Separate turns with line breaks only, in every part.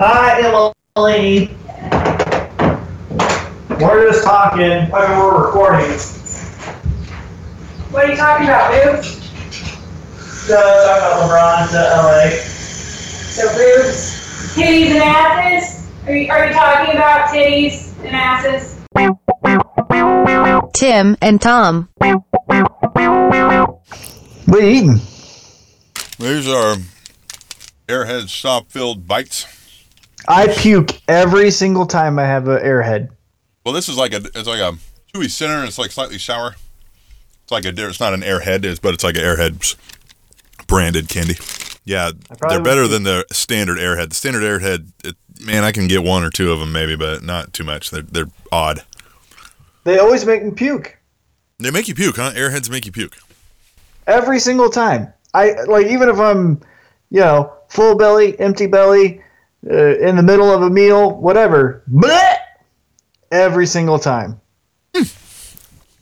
Hi, Emily. We're just talking. I mean, we're recording.
What are you talking about, boobs?
So, talking about LeBron to LA.
So boobs, titties and asses? Are you, are you talking about titties and asses?
Tim and Tom.
What are you eating?
These are Airhead soft filled bites.
I puke every single time I have an airhead.
Well, this is like a it's like a chewy center. and It's like slightly sour. It's like a it's not an Airhead, it's, but it's like an Airhead branded candy. Yeah, they're better than the standard Airhead. The standard Airhead, it, man, I can get one or two of them maybe, but not too much. They're they're odd.
They always make me puke.
They make you puke, huh? Airheads make you puke.
Every single time. I like even if I'm, you know, full belly, empty belly, uh, in the middle of a meal, whatever. Bleh! Every single time.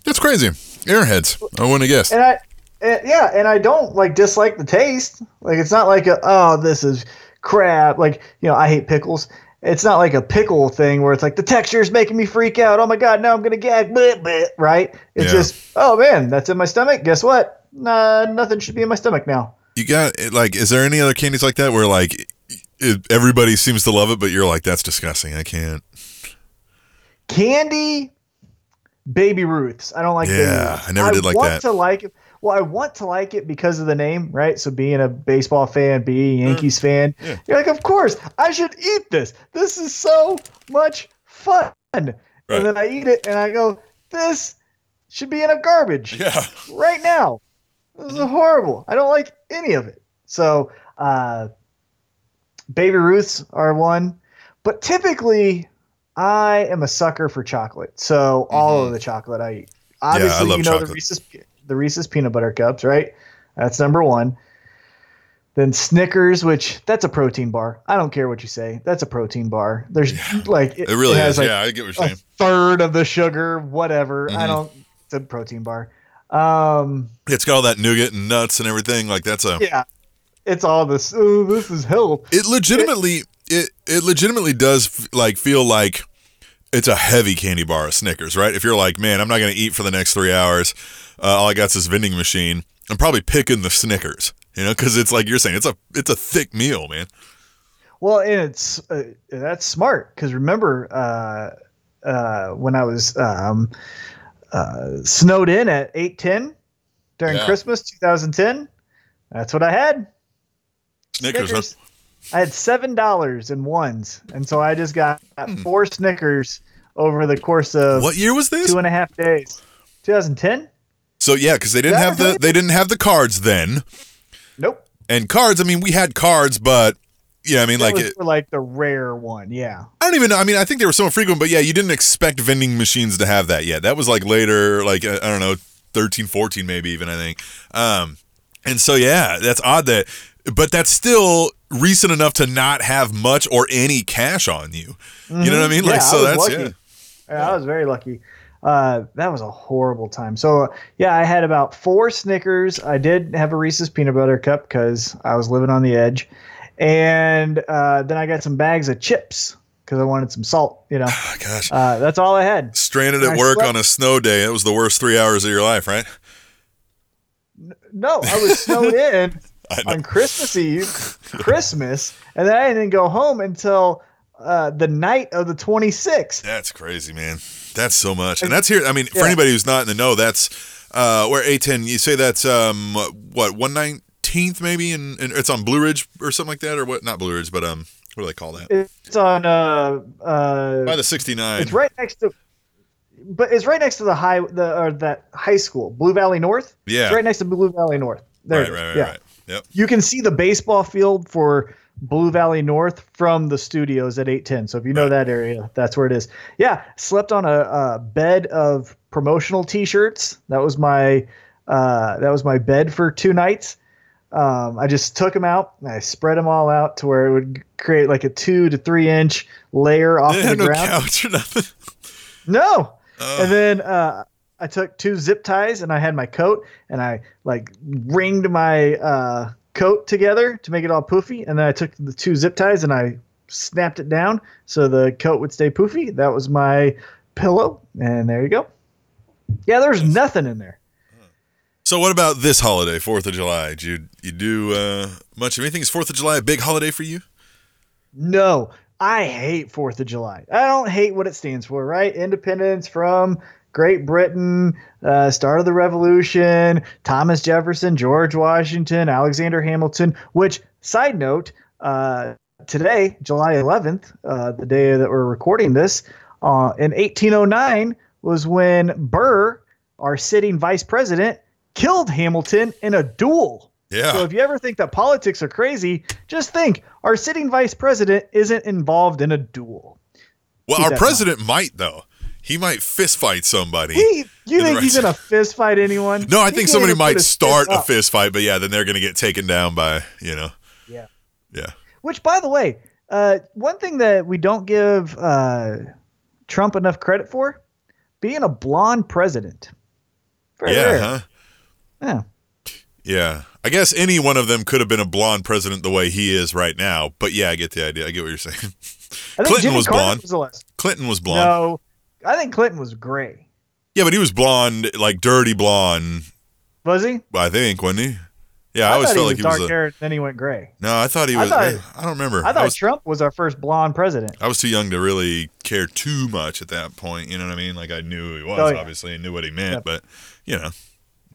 That's crazy. Airheads. I wouldn't have guessed.
And I, and, yeah, and I don't like dislike the taste. Like it's not like a oh this is crap. Like you know I hate pickles. It's not like a pickle thing where it's like the texture is making me freak out. Oh my god, now I'm gonna gag. Bleh, bleh, right? It's
Yeah.
just oh man, that's in my stomach. Guess what? Nah, nothing should be in my stomach now.
You got like, is there any other candies like that where like it, everybody seems to love it, but you're like, that's disgusting. I can't.
Candy, Baby Ruths. I don't like.
Yeah. I never did like
want
that.
to like it. Well, I want to like it because of the name, right? So being a baseball fan, being a Yankees fan,
Mm. Yeah.
you're like, of course, I should eat this. This is so much fun.
Right.
And then I eat it and I go, this should be in a garbage
Yeah.
right now. This is horrible. I don't like any of it. So, uh, Baby Ruths are one, but typically, I am a sucker for chocolate. So all of the chocolate I eat. Obviously,
Mm-hmm. love
you know the
chocolate.
Reese's the Reese's peanut butter cups, right? That's number one. Then Snickers, which that's a protein bar. I don't care what you say. That's a protein bar. There's like
It really
has
is.
like
yeah, I get what you're
a
saying.
third of the sugar, whatever. I
Mhm.
don't. It's a protein bar. Um,
It's got all that nougat and nuts and everything. Like that's a.
yeah, it's all this. Oh, this is health.
It legitimately, it it legitimately does f- like feel like it's a heavy candy bar, of Snickers, right? If you're like, man, I'm not gonna eat for the next three hours. Uh, all I got's this vending machine. I'm probably picking the Snickers, you know, because it's like you're saying, it's a it's a thick meal, man.
Well, and it's uh, that's smart because remember uh, uh, when I was um, uh, snowed in at eight ten during
Yeah.
Christmas 2010. That's what I had.
Snickers. huh?
I had seven dollars in ones, and so I just got four Snickers over the course of
Hmm. What year was this?
two and a half days. 2010?
So yeah, because they didn't have the they didn't have the cards then,
Nope.
and cards. I mean, we had cards, but yeah, I mean,
That
like it,
for like the rare one. Yeah.
I don't even know. I mean, I think they were so frequent, but yeah, you didn't expect vending machines to have that yet. That was like later, like, I don't know, 13, 14 maybe even, I think. Um, and so, yeah, that's odd that, but that's still recent enough to not have much or any cash on you. You know what I mean?
Mm-hmm. Yeah,
Like,
I
so
was
that's,
lucky.
yeah.
Yeah, I was very lucky. Uh, that was a horrible time. So uh, yeah, I had about four Snickers. I did have a Reese's peanut butter cup because I was living on the edge, and uh, then I got some bags of chips because I wanted some salt. You know,
Oh, gosh.
uh, that's all I had.
Stranded at
I
work
slept-
on a snow day. It was the worst three hours of your life, right?
No, I was snowed in on Christmas Eve, Christmas, and then I didn't go home until uh, the night of the 26th.
That's crazy, man. That's so much, and that's here. I mean, for
Yeah.
anybody who's not in the know, that's uh, where 810. You say that's um, what one nineteenth maybe, and, and it's on Blue Ridge or something like that, or what? Not Blue Ridge, but um, what do they call that?
It's on uh, uh,
By the sixty nine.
It's right next to, but it's right next to the high the or that high school, Blue Valley North.
Yeah.
It's right next to Blue Valley North. There,
Right, right, right,
yeah.
right. Yep.
You can see the baseball field for Blue Valley North from the studios at 810. So if you know
Right.
that area, that's where it is. Yeah, slept on a, a bed of promotional T-shirts. That was my uh, that was my bed for two nights. Um, I just took them out and I spread them all out to where it would create like a two to three inch layer off
They
the
no
ground.
couch or nothing.
No.
Oh.
And then uh, I took two zip ties and I had my coat and I like ringed my uh, coat together to make it all poofy. And then I took the two zip ties and I snapped it down so the coat would stay poofy. That was my pillow, and there you go. Yeah, there's nothing in there.
So what about this holiday, Fourth of July? Did you you do uh, much of anything? Is Fourth of July a big holiday for you?
No, I hate Fourth of July. I don't hate what it stands for, right? Independence from Great Britain, uh, start of the Revolution, Thomas Jefferson, George Washington, Alexander Hamilton. Which, side note, uh, today, July 11th, uh, the day that we're recording this, uh, in 1809 was when Burr, our sitting vice president, killed Hamilton in a duel.
Yeah.
So if you ever think that politics are crazy, just think our sitting vice president isn't involved in a duel.
well,
keep
our president might though. He might fist fight somebody.
He, you think he's gonna fist fight anyone?
no, I
He
think somebody might start
fist
a fist fight, but yeah, then they're gonna get taken down by you know.
Yeah.
Yeah.
Which, by the way, uh, one thing that we don't give uh, Trump enough credit for, being a blonde president. Very
yeah. Huh?
Yeah.
Yeah. I guess any one of them could have been a blonde president the way he is right now. But yeah, I get the idea. I get what you're saying. Clinton
Jimmy
was
Carter
blonde.
Was.
Clinton was blonde.
No, I think Clinton was gray.
Yeah, but he was blonde, like dirty blonde.
Was he?
I think, wasn't he? Yeah, I, always
thought
felt
he
like he was
dark hair, then he went gray.
No, I thought he
I
was.
thought-
eh, I don't remember.
I thought
was,
Trump was our first blonde president.
I was too young to really care too much at that point. You know what I mean? Like I knew who he was,
Oh, yeah.
obviously, and knew what he meant,
Yep.
but you know,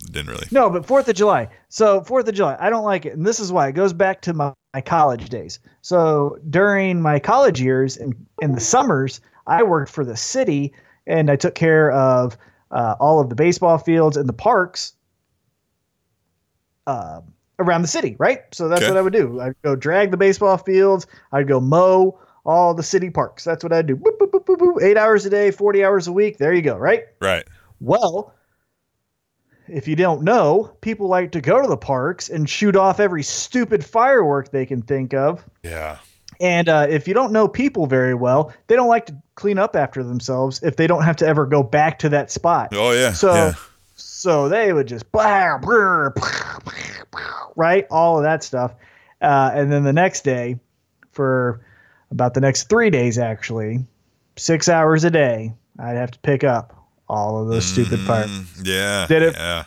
didn't really.
No, but Fourth of July. So Fourth of July, I don't like it, and this is why it goes back to my, my college days. So during my college years and in the summers, I worked for the city, and I took care of uh, all of the baseball fields and the parks uh, around the city. Right. So that's
Okay.
what I would do. I'd go drag the baseball fields. I'd go mow all the city parks. That's what I'd do. Boop, boop, boop, boop, boop. Eight hours a day, forty hours a week. There you go. Right.
Right.
Well, if you don't know, people like to go to the parks and shoot off every stupid firework they can think of.
Yeah.
And uh, if you don't know people very well, they don't like to clean up after themselves if they don't have to ever go back to that spot.
Oh yeah.
So,
yeah.
so they would just blah, blah, blah, right, all of that stuff, uh, and then the next day, for about the next three days, actually, six hours a day, I'd have to pick up all of those stupid fireworks
Mm, Yeah.
Did it-
Yeah.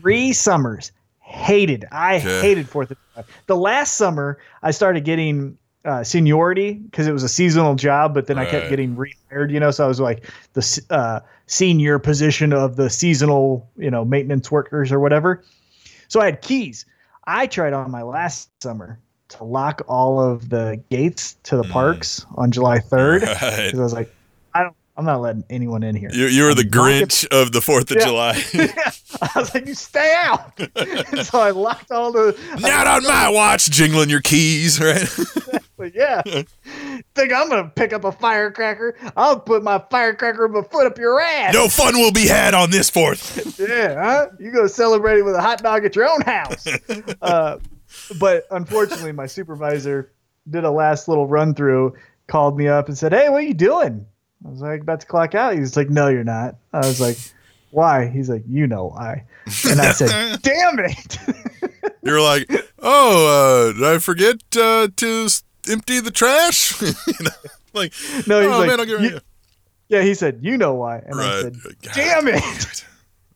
three summers hated i
Okay.
hated fourth of july the last summer i started getting uh, seniority because it was a seasonal job but then i kept getting rehired you know so i was like the uh, senior position of the seasonal you know maintenance workers or whatever so i had keys i tried on my last summer to lock all of the gates to the
Mm.
parks on july 3rd
Right.
because i was like i'm not letting anyone in here
You, you were the Grinch of the Fourth of
Yeah.
July.
I was like, you stay out. so I locked all the.
Not on my watch, jingling your keys, right?
Yeah. Think I'm gonna pick up a firecracker? I'll put my firecracker of my foot up your ass.
no fun will be had on this Fourth.
Yeah, huh? You go celebrate it with a hot dog at your own house. uh, but unfortunately, my supervisor did a last little run through, called me up and said, "Hey, what are you doing?" I was like, "About to clock out." He was like, "No, you're not." I was like, "Why?" He's like, "You know why." And I said, "Damn it."
You're like, oh, uh, did I forget uh, to empty the trash? you know, like,
No, he's
oh
like,
man, I'll get right
"You- Yeah, he said, "You know why?" And I
Right.
said,
God,
"Damn it!"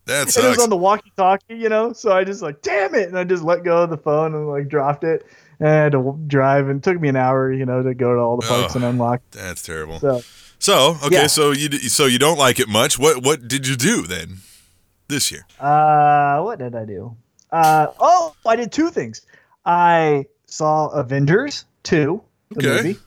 That
And it was on the walkie-talkie, you know. So I just like, "Damn it!" And I just let go of the phone and like dropped it. And I had to drive, and it took me an hour, you know, to go to all the parks
Oh.
and unlock.
That's terrible.
So
So okay,
Yeah.
so you so you don't like it much. What what did you do then this year?
Uh, what did I do? Uh, oh, I did two things. I saw Avengers 2, the
Okay.
movie.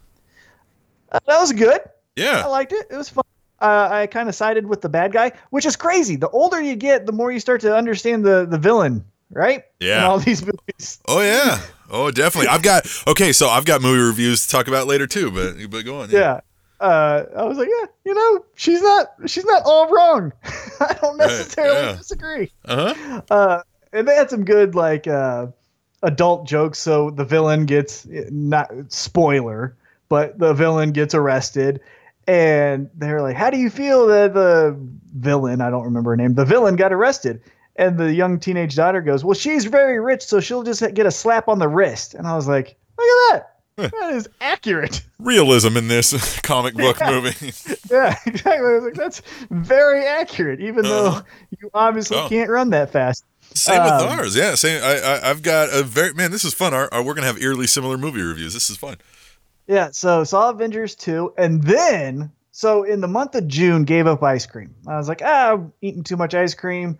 Uh, that was good.
Yeah, I
liked it. It was fun. Uh, I kind of sided with the bad guy, which is crazy. The older you get, the more you start to understand the, the villain, right? In
yeah.
all these movies.
Oh yeah. Oh definitely. I've got okay. So I've got movie reviews to talk about later too. But but go on.
Yeah. Uh, I was like, yeah, you know, she's not, she's not all wrong. I don't
Right,
necessarily
yeah.
disagree.
Uh huh.
uh, and they had some good like uh, adult jokes. So the villain gets not spoiler, but the villain gets arrested, and they're like, "How do you feel that the villain? I don't remember her name. The villain got arrested." And the young teenage daughter goes, "Well, she's very rich, so she'll just get a slap on the wrist." And I was like, "Look at that! that is accurate.
Realism in this comic book movie.
Yeah, exactly. Like, that's very accurate, even
Uh-huh.
though you obviously
Oh.
can't run that fast.
Same with
Um,
ours. Yeah, same. I, I I've got a very man. This is fun. Our, our, we're gonna have eerily similar movie reviews. This is fun.
Yeah, so saw Avengers 2, and then so in the month of June gave up ice cream. I was like, ah, I'm eating too much ice cream.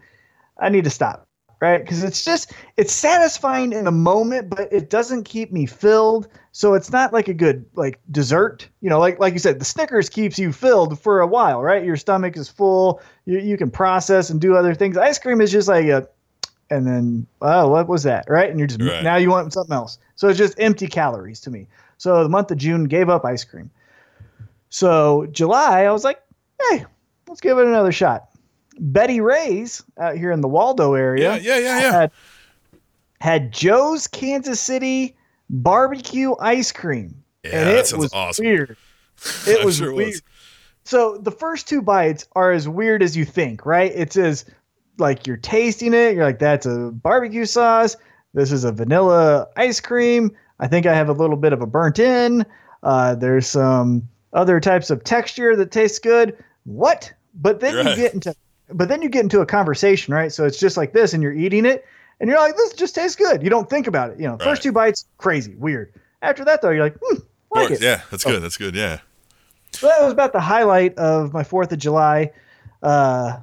I need to stop. Right? Because it's just it's satisfying in the moment, but it doesn't keep me filled. So it's not like a good like dessert. You know, like like you said, the Snickers keeps you filled for a while, right? Your stomach is full. You you can process and do other things. Ice cream is just like a and then oh what was that right and you're just
Right.
now you want something else so it's just empty calories to me so the month of june gave up ice cream so july i was like hey let's give it another shot Betty Rae's out here in the waldo area
Yeah, yeah, yeah, yeah.
had, had joe's kansas city barbecue ice cream
Yeah,
and it was
awesome.
weird it was
sure
weird
was.
so the first two bites are as weird as you think, right? It says like you're tasting it, you're like, that's a barbecue sauce. This is a vanilla ice cream. I think I have a little bit of a burnt in. Uh, there's some other types of texture that tastes good. What? But then
Right.
you get into but then you get into a conversation, right? So it's just like this, and you're eating it, and you're like, this just tastes good. You don't think about it. You know,
Right.
first two bites, crazy, weird. After that, though, you're like, hmm, like
course,
it.
yeah, that's good. That's good. Yeah.
So that was about the highlight of my Fourth of July. Uh,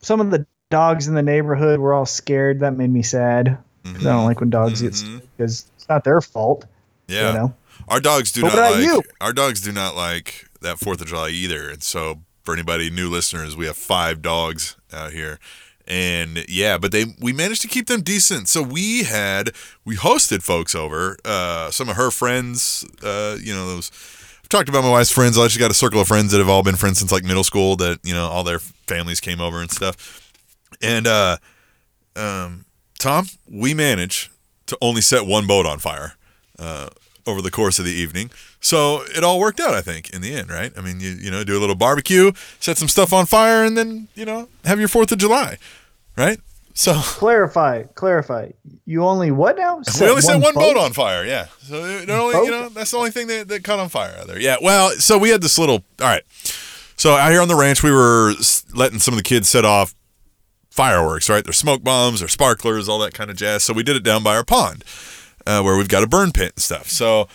some of the dogs in the neighborhood were all scared. That made me sad 'cause I don't like when dogs get
Mhm.
scared because it's not their fault.
Yeah.
You know.
Our dogs do
But
not like
you?
our dogs do not like that Fourth of July either. And so for anybody new listeners, we have five dogs out here. And yeah, but they we managed to keep them decent. So we had we hosted folks over, uh, some of her friends, uh, you know, those I've talked about my wife's friends. I just got a circle of friends that have all been friends since like middle school that, you know, all their families came over and stuff. And uh um Tom, we managed to only set one boat on fire uh, over the course of the evening. So it all worked out, I think, in the end, right? I mean, you you know, do a little barbecue, set some stuff on fire, and then you know, have your Fourth of July, right? So
Clarify, clarify. You only what now?
we only set one boat on fire, yeah. So it only, you know, that's the only thing that, that caught on fire out there. Yeah. Well, so we had this little. All right. So out here on the ranch, we were letting some of the kids set off fireworks, right? There's smoke bombs, there's sparklers, all that kind of jazz. So we did it down by our pond, uh, where we've got a burn pit and stuff. So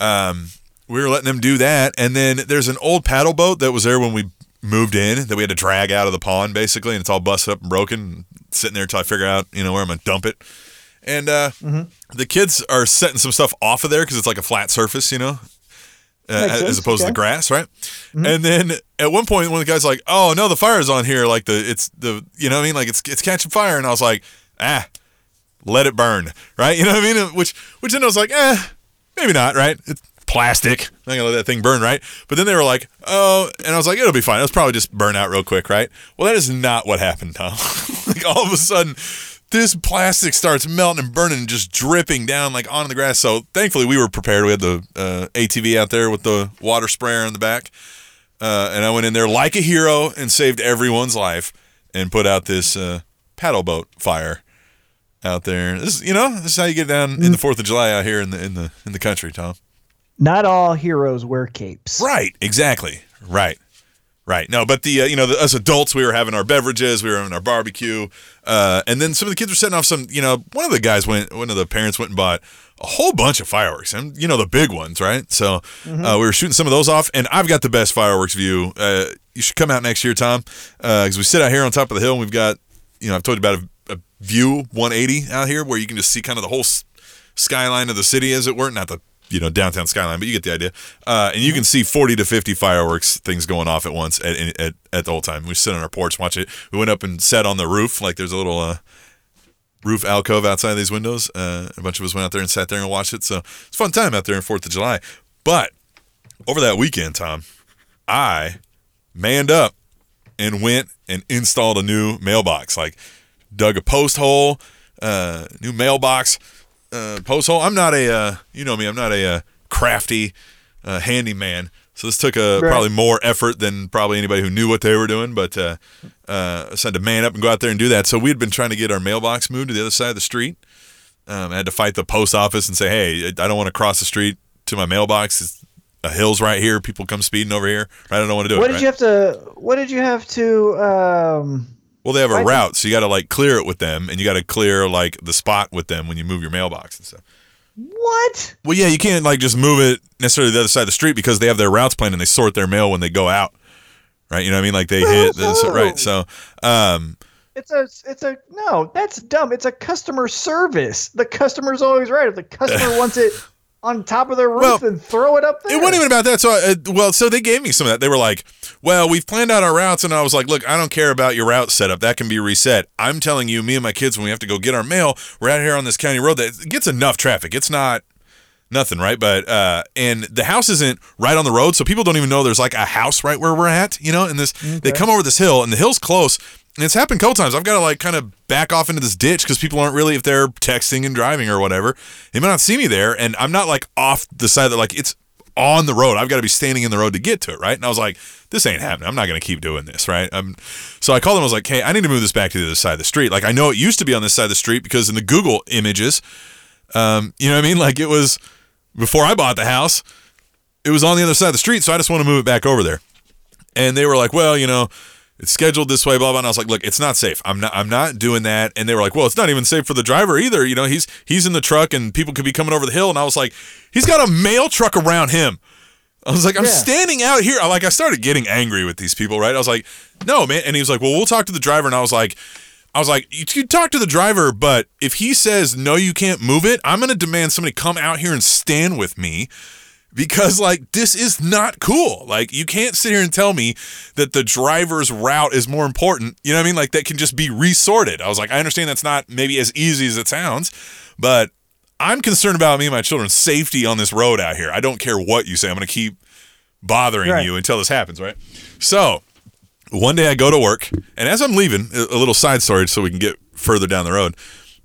um, we were letting them do that, and then there's an old paddle boat that was there when we moved in that we had to drag out of the pond basically, and it's all busted up and broken, sitting there until I figure out you know where I'm gonna dump it. And uh, the kids are setting some stuff off of there because it's like a flat surface, you know, uh, as
sense,
opposed to the grass, right? And then at one point, one of the guys like, "Oh no, the fire's on here! Like the it's the you know what I mean? Like it's it's catching fire!" And I was like, "Ah, let it burn, right? You know what I mean? Which which then I was like, eh, maybe not, right? It's plastic. I'm not gonna let that thing burn, right? But then they were like, oh, and I was like, it'll be fine. It'll probably just burn out real quick, right? Well, that is not what happened, Tom. like all of a sudden, this plastic starts melting and burning, and just dripping down like onto the grass. So thankfully, we were prepared. We had the uh, ATV out there with the water sprayer in the back, uh, and I went in there like a hero and saved everyone's life and put out this uh, paddle boat fire out there. This, you know, this is how you get down in the Fourth of July out here in the in the in the country, Tom.
Not all heroes wear capes.
Right, exactly. Right, right. No, but the uh, you know the, us adults, we were having our beverages, we were having our barbecue, uh, and then some of the kids were setting off some. You know, one of the guys went, one of the parents went and bought a whole bunch of fireworks, and you know the big ones, right? So uh, we were shooting some of those off, and I've got the best fireworks view. Uh, you should come out next year, Tom, because we sit out here on top of the hill, and we've got, you know, I've told you about a, a view 180 out here where you can just see kind of the whole s- skyline of the city, as it were, not the you know downtown skyline, but you get the idea. Uh, and you can see 40 to 50 fireworks things going off at once at at, at the whole time. We sit on our porch, watch it. We went up and sat on the roof, like there's a little uh, roof alcove outside of these windows. Uh, a bunch of us went out there and sat there and watched it. So it's a fun time out there on Fourth of July. But over that weekend, Tom, I manned up and went and installed a new mailbox. Like dug a post hole, uh, new mailbox uh, post hole. I'm not a, uh, you know me, I'm not a uh, crafty uh, handyman. So this took a
Right.
probably more effort than probably anybody who knew what they were doing. But uh, uh, I decided to man up and go out there and do that. So we had been trying to get our mailbox moved to the other side of the street. Um, I had to fight the post office and say, "Hey, I don't want to cross the street to my mailbox. It's, a hill's right here. People come speeding over here. I don't know what to do.
What
it, What
did
right?
you have to? What did you have to? Um,
Well, they have a
Right.
route, so you got to like clear it with them, and you got to clear like the spot with them when you move your mailbox and stuff.
what?
Well, yeah, you can't like just move it necessarily to the other side of the street because they have their routes planned and they sort their mail when they go out, right? You know what I mean? Like they hit this, right. So, um,
It's a. It's a. No, that's dumb. It's a customer service. The customer's always right. If the customer wants it on top of their roof,
Well,
then throw it up there.
It wasn't even about that. So, uh, well, so they gave me some of that. They were like, "Well, we've planned out our routes," and I was like, "Look, I don't care about your route setup. That can be reset. I'm telling you, me and my kids, when we have to go get our mail, we're out here on this county road that gets enough traffic. It's not nothing, right? But uh, and the house isn't right on the road, so people don't even know there's like a house right where we're at, you know. And this, they come over this hill, and the hill's close." And it's happened a couple times. I've got to like kind of back off into this ditch because people aren't really, if they're texting and driving or whatever, they might not see me there. And I'm not like off the side that like it's on the road. I've got to be standing in the road to get to it, right? And I was like, this ain't happening. I'm not going to keep doing this, right? Um, so I called them. I was like, hey, I need to move this back to the other side of the street. Like I know it used to be on this side of the street because in the Google images, um, you know what I mean? Like it was before I bought the house, it was on the other side of the street. So I just want to move it back over there. And they were like, well, you know, it's scheduled this way, blah blah. And I was like, look, it's not safe. I'm not. I'm not doing that. And they were like, well, it's not even safe for the driver either. You know, he's he's in the truck and people could be coming over the hill. And I was like, he's got a mail truck around him. I was like, I'm
Yeah.
standing out here. I like I started getting angry with these people, right? I was like, no, man. And he was like, well, we'll talk to the driver. And I was like, I was like, you can talk to the driver, but if he says no, you can't move it, I'm gonna demand somebody come out here and stand with me because like this is not cool. Like you can't sit here and tell me that the driver's route is more important. You know what I mean? Like that can just be resorted. I was like, I understand that's not maybe as easy as it sounds, but I'm concerned about me and my children's safety on this road out here. I don't care what you say. I'm going to keep bothering
Right.
you until this happens, right? So, one day I go to work, and as I'm leaving, a little side story so we can get further down the road.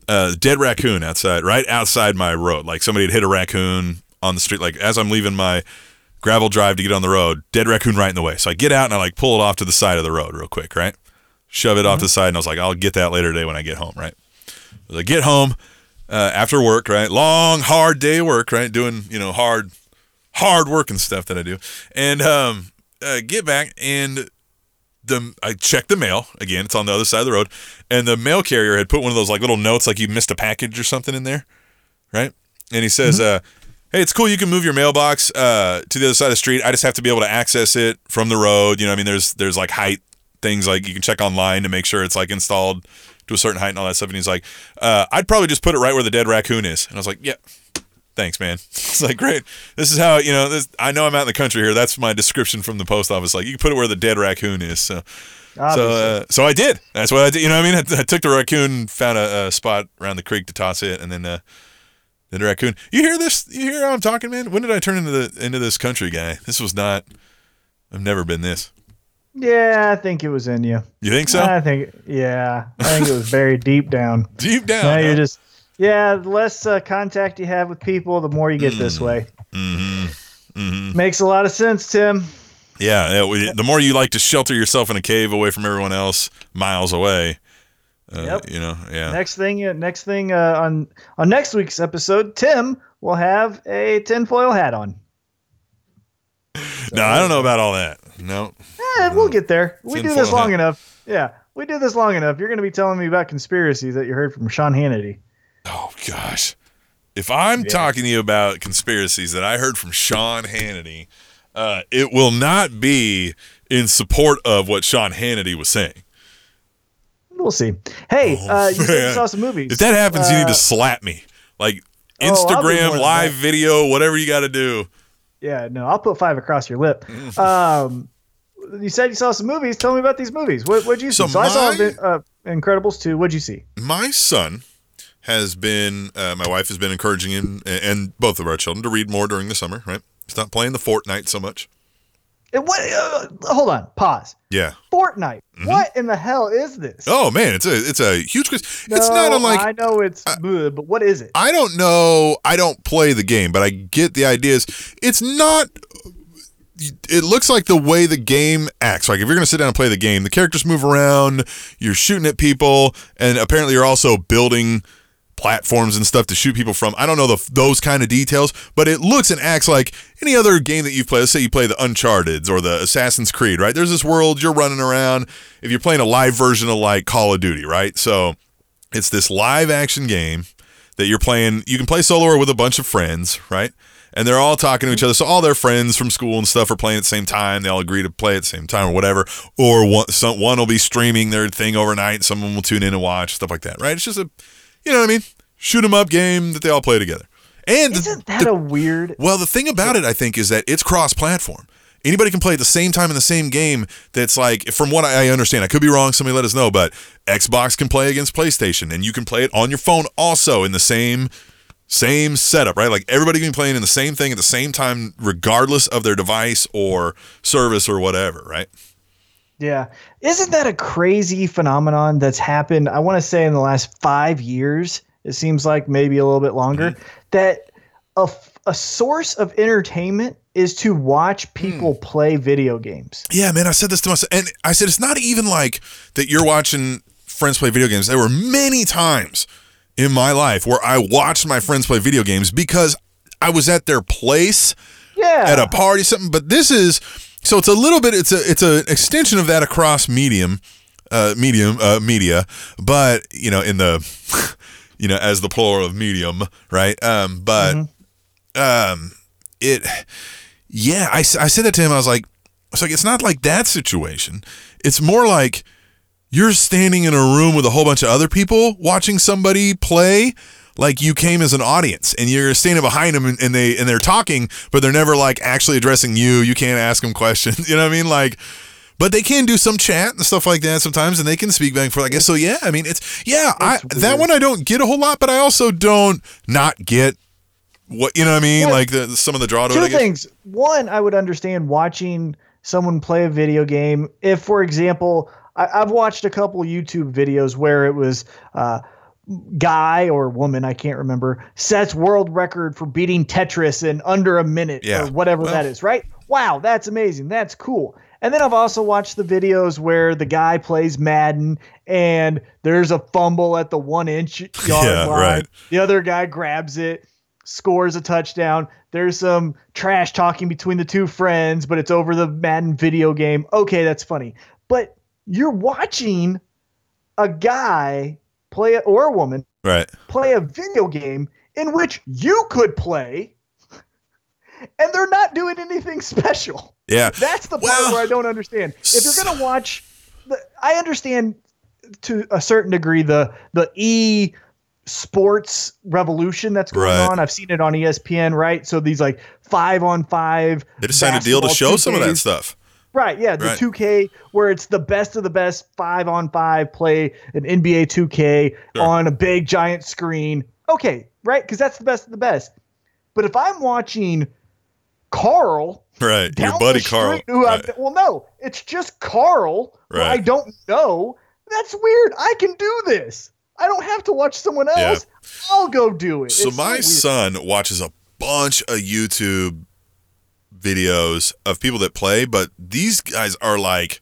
Uh, dead raccoon outside, right outside my road. Like somebody had hit a raccoon on the street. Like as I'm leaving my gravel drive to get on the road, dead raccoon right in the way. So I get out and I like pull it off to the side of the road real quick, right? Shove it off to the side, and I was like, I'll get that later today when I get home, right? I get home uh, after work, right? Long, hard day of work, right? Doing you know hard, hard work and stuff that I do, and um, uh, get back and the I checked the mail again. It's on the other side of the road, and the mail carrier had put one of those like little notes, like you missed a package or something in there, right? And he says, uh, "Hey, it's cool. You can move your mailbox uh, to the other side of the street. I just have to be able to access it from the road. You know, I mean, there's there's like height things like you can check online to make sure it's like installed to a certain height and all that stuff. And he's like, uh, I'd probably just put it right where the dead raccoon is. And I was like, yeah." Thanks, man. It's like great. This is how you know. This, I know I'm out in the country here. That's my description from the post office. Like you can put it where the dead raccoon is. So, so, uh, so I did. That's what I did. You know what I mean? I, I took the raccoon, found a, a spot around the creek to toss it, and then uh, then the raccoon. You hear this? You hear how I'm talking, man? When did I turn into the into this country guy? This was not. I've never been this.
yeah, I think it was in you.
You think so?
I think. Yeah, I think it was very deep down.
Deep down.
now
huh?
you're just. Yeah, the less uh, contact you have with people, the more you get this way.
Mm-hmm. Mm-hmm.
Makes a lot of sense, Tim.
Yeah. yeah, The more you like to shelter yourself in a cave away from everyone else, miles away. Uh,
Yep.
You know. Yeah.
Next thing, uh, next thing uh, on on next week's episode, Tim will have a tinfoil hat on.
No, I don't know about all that. No.
Eh, we'll get there. We do this long
hat.
enough. Yeah, we do this long enough. You're going to be telling me about conspiracies that you heard from Sean Hannity.
Oh gosh. If I'm talking to you about conspiracies that I heard from Sean Hannity, uh, it will not be in support of what Sean Hannity was saying.
We'll see. Hey, uh, you said you saw some movies.
If that happens, you need
Uh,
to slap me. Like
Oh, I'll do more
Instagram
than
live video, whatever you got to do.
Yeah, no, I'll put five across your lip. um, you said you saw some movies. Tell me about these movies. What what'd you see?
So
So, I saw
my-
uh, Incredibles 2. What'd you see?
My son has been, uh, my wife has been encouraging him and both of our children to read more during the summer, right? Stop playing the Fortnite so much.
What? Uh, hold on. Pause.
Yeah.
Fortnite. What in the hell is this?
Mm-hmm. Oh man, it's a it's a huge quiz. it's
No,
not unlike
I know it's bleh, but what is it?
I don't know. I don't play the game, but I get the ideas. It's not. It looks like the way the game acts. Like if you're going to sit down and play the game, the characters move around. You're shooting at people, and apparently you're also building platforms and stuff to shoot people from. I don't know the, those kind of details, but it looks and acts like any other game that you've played. Let's say you play the Uncharted or the Assassin's Creed, right? There's this world you're running around. If you're playing a live version of like Call of Duty, right? So it's this live action game that you're playing. You can play solo or with a bunch of friends, right? And they're all talking to each other. So all their friends from school and stuff are playing at the same time. They all agree to play at the same time or whatever. Or one, some, one will be streaming their thing overnight. Someone will tune in and watch stuff like that, right? It's just a, you know what I mean? Shoot 'em up game that they all play together. And
Isn't that a weird?
well, the thing about it, I think, is that it's cross-platform. Anybody can play at the same time in the same game. That's like, from what I understand, I could be wrong. Somebody let us know. But Xbox can play against PlayStation, and you can play it on your phone also in the same same setup, right? Like everybody can be playing in the same thing at the same time, regardless of their device or service or whatever, right?
Yeah. Isn't that a crazy phenomenon that's happened? I want to say in the last five years, it seems like maybe a little bit longer, mm-hmm. that a, a source of entertainment is to watch people mm. play video games.
Yeah, man, I said this to myself, and I said it's not even like that. You're watching friends play video games. There were many times in my life where I watched my friends play video games because I was at their place
Yeah.
at a party, something. But this is so it's a little bit. It's a it's an extension of that across medium, uh, medium, uh, media. But you know, in the you know as the plural of medium, right? Um, but um, it yeah, I, I said that to him. I was like, it's like it's not like that situation. It's more like you're standing in a room with a whole bunch of other people watching somebody play. Like you came as an audience and you're standing behind them and, and they and they're talking, but they're never like actually addressing you. You can't ask them questions. You know what I mean? Like, but they can do some chat and stuff like that sometimes, and they can speak back and forth. I guess so. Yeah, I mean, it's yeah. I that one I don't get a whole lot, but I also don't not get what you know what I mean. Like the some of the draw.
Two things. One, I would understand watching someone play a video game. If, for example, I, I've watched a couple YouTube videos where it was uh, guy or woman, I can't remember, sets world record for beating Tetris in under a minute
Yeah.
or whatever
Well-
that is, right? Wow, that's amazing. That's cool. And then I've also watched the videos where the guy plays Madden and there's a fumble at the one inch yard
Yeah,
line.
right.
The other guy grabs it, scores a touchdown. There's some trash talking between the two friends, but it's over the Madden video game. Okay, that's funny. But you're watching a guy play or a woman
Right.
play a video game in which you could play and they're not doing anything special.
Yeah.
That's the part
Well,
where I don't understand. If you're going to watch the I understand to a certain degree the the e sports revolution that's going
Right.
on. I've seen it on ESPN, right? So these like 5 on 5
They just signed a deal to show some of that stuff.
Right, yeah, the
Right.
2K where it's the best of the best 5 on 5 play an NBA 2K
Sure.
on a big giant screen. Okay, right? Cuz that's the best of the best. But if I'm watching Carl
Right. Your buddy
the
Carl. Right.
Well, no, it's just Carl
Right.
I don't know. That's weird. I can do this. I don't have to watch someone
Yeah.
else. I'll go do it.
So
It's
my
weird.
son watches a bunch of YouTube videos of people that play, but these guys are like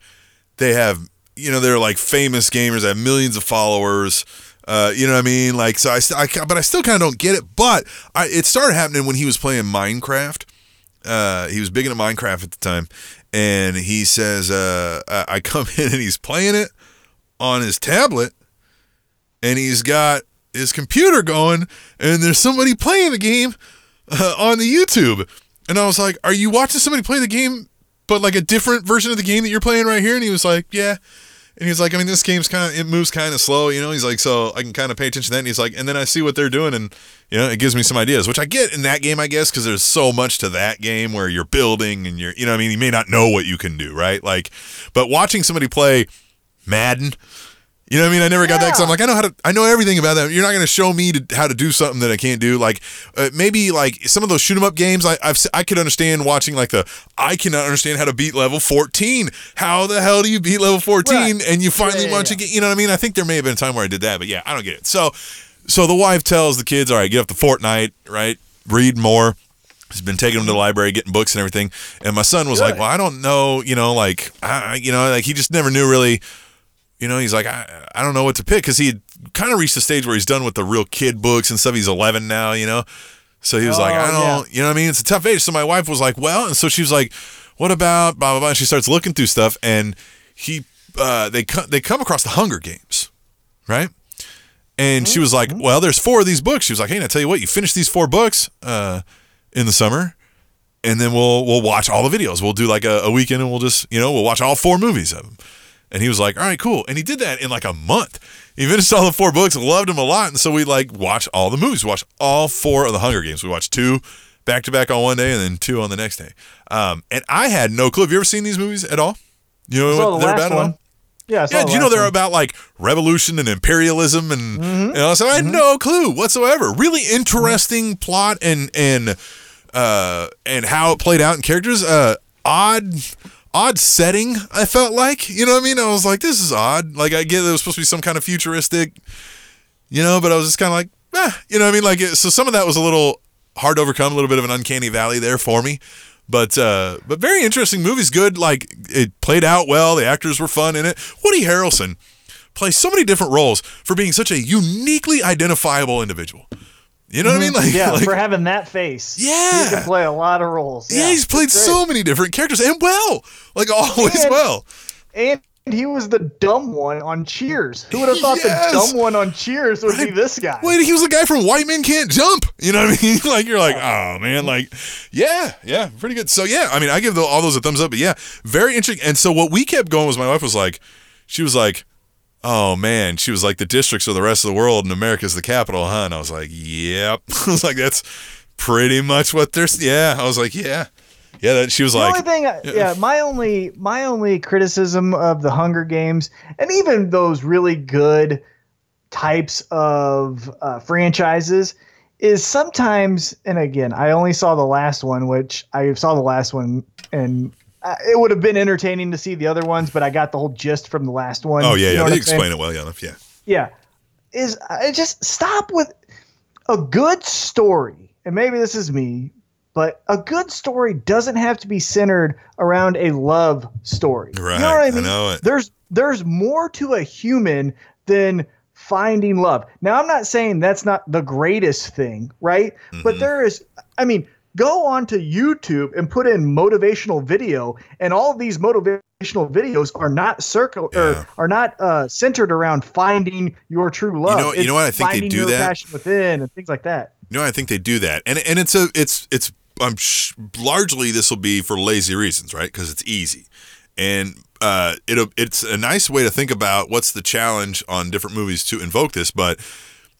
they have you know they're like famous gamers, they have millions of followers. Uh, you know what I mean? Like so, I, I but I still kind of don't get it. But I, it started happening when he was playing Minecraft. Uh, he was big into Minecraft at the time, and he says, uh, I I come in and he's playing it on his tablet, and he's got his computer going, and there's somebody playing the game uh, on the YouTube. And I was like, "Are you watching somebody play the game, but like a different version of the game that you're playing right here?" And he was like, "Yeah." And he's like, "I mean, this game's kind of it moves kind of slow, you know." He's like, "So I can kind of pay attention to that." And he's like, "And then I see what they're doing, and you know, it gives me some ideas, which I get in that game, I guess, because there's so much to that game where you're building and you're, you know, I mean, you may not know what you can do, right? Like, but watching somebody play Madden." You know what I mean? I never got that because I'm like, I know how to, I know everything about that. You're not going to show me to, how to do something that I can't do. Like uh, maybe like some of those shoot 'em up games, I, I've, I could understand watching like the, I cannot understand how to beat level 14. How the hell do you beat level 14?
Right.
And you finally
Yeah, yeah,
want
yeah.
to get, you know what I mean? I think there may have been a time where I did that, but yeah, I don't get it. So, so the wife tells the kids, all right, get up to Fortnite, right? Read more. He's been taking them to the library, getting books and everything. And my son was like, well, I don't know, you know, like, I, you know, like he just never knew really You know, he's like, I, I don't know what to pick because he had kind of reached the stage where he's done with the real kid books and stuff. He's 11 now, you know. So he was like,
Oh,
I don't, you know what I mean? It's a tough age. So my wife was like, well, and so she was like, what about blah blah blah? And she starts looking through stuff, and he, uh, they co- they come across the Hunger Games, right? And she was like, well, there's four of these books. She was like, hey, I tell you what, you finish these four books, uh, in the summer, and then we'll we'll watch all the videos. We'll do like a, a weekend, and we'll just you know we'll watch all four movies of them. And he was like, all right, cool. And he did that in like a month. He finished all the four books and loved them a lot. And so we like watched all the movies. We watched all four of the Hunger Games. We watched two back to back on one day and then two on the next day. Um, and I had no clue. Have you ever seen these movies at all? You know what
the
they're
last
about at all?
one. Yeah, saw
Yeah, do you know they're
one.
about like revolution and imperialism and
Mm-hmm.
you know, so I had no clue whatsoever. Really interesting plot and and uh and how it played out in characters. Uh odd odd setting, I felt like. You know what I mean? I was like, this is odd. Like I get it was supposed to be some kind of futuristic, you know, but I was just kind of like, eh, you know what I mean? Like so some of that was a little hard to overcome, a little bit of an uncanny valley there for me. But uh, but very interesting movies. Good, like it played out well. The actors were fun in it. Woody Harrelson plays so many different roles for being such a uniquely identifiable individual. You know what I mean? Like,
Mm-hmm. yeah,
like-
for having that face.
Yeah.
He can play a lot of roles.
yeah, he's played
great.
so many different characters and well, like always
And-
well.
And he was the dumb one on Cheers. Who would have thought
Yes.
the dumb one on Cheers would be this guy?
Wait, he was the guy from White Men Can't Jump. You know what I mean? like you're like, oh man, like, yeah, yeah, pretty good. So yeah, I mean, I give the, all those a thumbs up. But yeah, very interesting. And so what we kept going was my wife was like, she was like, oh man, she was like, the districts are the rest of the world and America's the capital, huh? And I was like, yep. I was like, that's pretty much what there's. Yeah, I was like, yeah, yeah. That she was
The
like,
only thing, I- yeah. my only my only criticism of the Hunger Games, and even those really good types of uh, franchises, is sometimes, and again, I only saw the last one, which I saw the last one, and uh, it would have been entertaining to see the other ones, but I got the whole gist from the last one.
oh yeah,
You
yeah. They explain it well enough. Yeah.
yeah is I just stop with a good story and maybe this is me but a good story doesn't have to be centered around a love story
Right,
you know what
I
i
know it.
there's there's more to a human than finding love now i'm not saying that's not the greatest thing right but
Mhm.
there is i mean go on to youtube and put in motivational video and all of these motivational videos are not circle
Yeah.
or are not uh, centered around finding your true love
know- you know what I think they do that?
passion within and things like that
You know, I think they do that, and and it's a it's it's I'm sh- largely this will be for lazy reasons, right? Because it's easy, and uh, it it's a nice way to think about what's the challenge on different movies to invoke this. But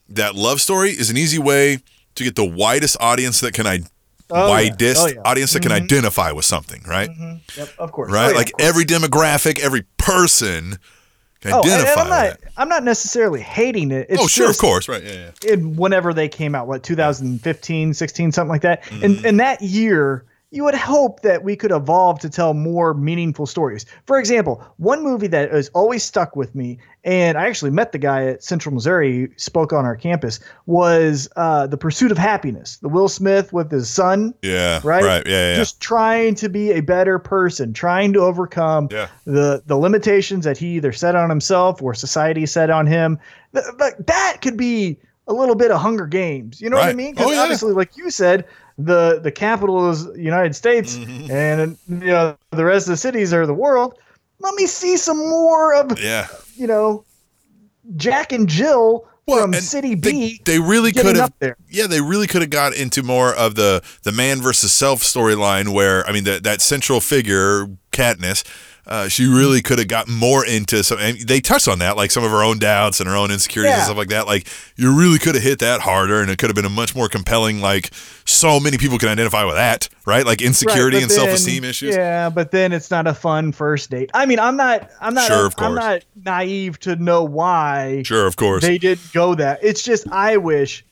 that love story is an easy way to get the widest audience that can I
Oh, yeah.
widest
Oh, yeah.
audience that can
Mhm.
identify with something, right?
Mhm. Yep, of course.
Right,
Oh, yeah,
like
course.
every demographic, every person can
Oh, and- and. I'm not. I'm not necessarily hating it. It's
oh, sure, of course, right? Yeah, yeah.
In whenever they came out, what 2015, 16, something like that.
Mm-hmm.
And in that year, you would hope that we could evolve to tell more meaningful stories. For example, one movie that has always stuck with me, and I actually met the guy at Central Missouri, who spoke on our campus, was uh, The Pursuit of Happyness. The Will Smith with his son.
Yeah,
Right?
right, yeah, yeah.
Just trying to be a better person, trying to overcome
Yeah.
the the limitations that he either set on himself or society set on him. Th- But that could be a little bit of Hunger Games. You know what I mean? Because
Oh, yeah.
obviously, like you said, the the capital is United States,
Mhm.
and you know the rest of the cities are the world. Let me see some more of
yeah.
you know Jack and Jill
Well,
from City
they,
B.
they really could have
there.
yeah they really could have got into more of the the man versus self storyline where i mean that that central figure katniss uh, she really could have gotten more into some and they touched on that like some of her own doubts and her own insecurities and stuff like that like you really could have hit that harder and it could have been a much more compelling like so many people can identify with that right like insecurity
Right,
and self-esteem issues
Yeah, but then it's not a fun first date. I mean, I'm not. I'm not.
Sure, of course.
I'm not naive to know why
sure of course
they didn't go that. It's just I wish,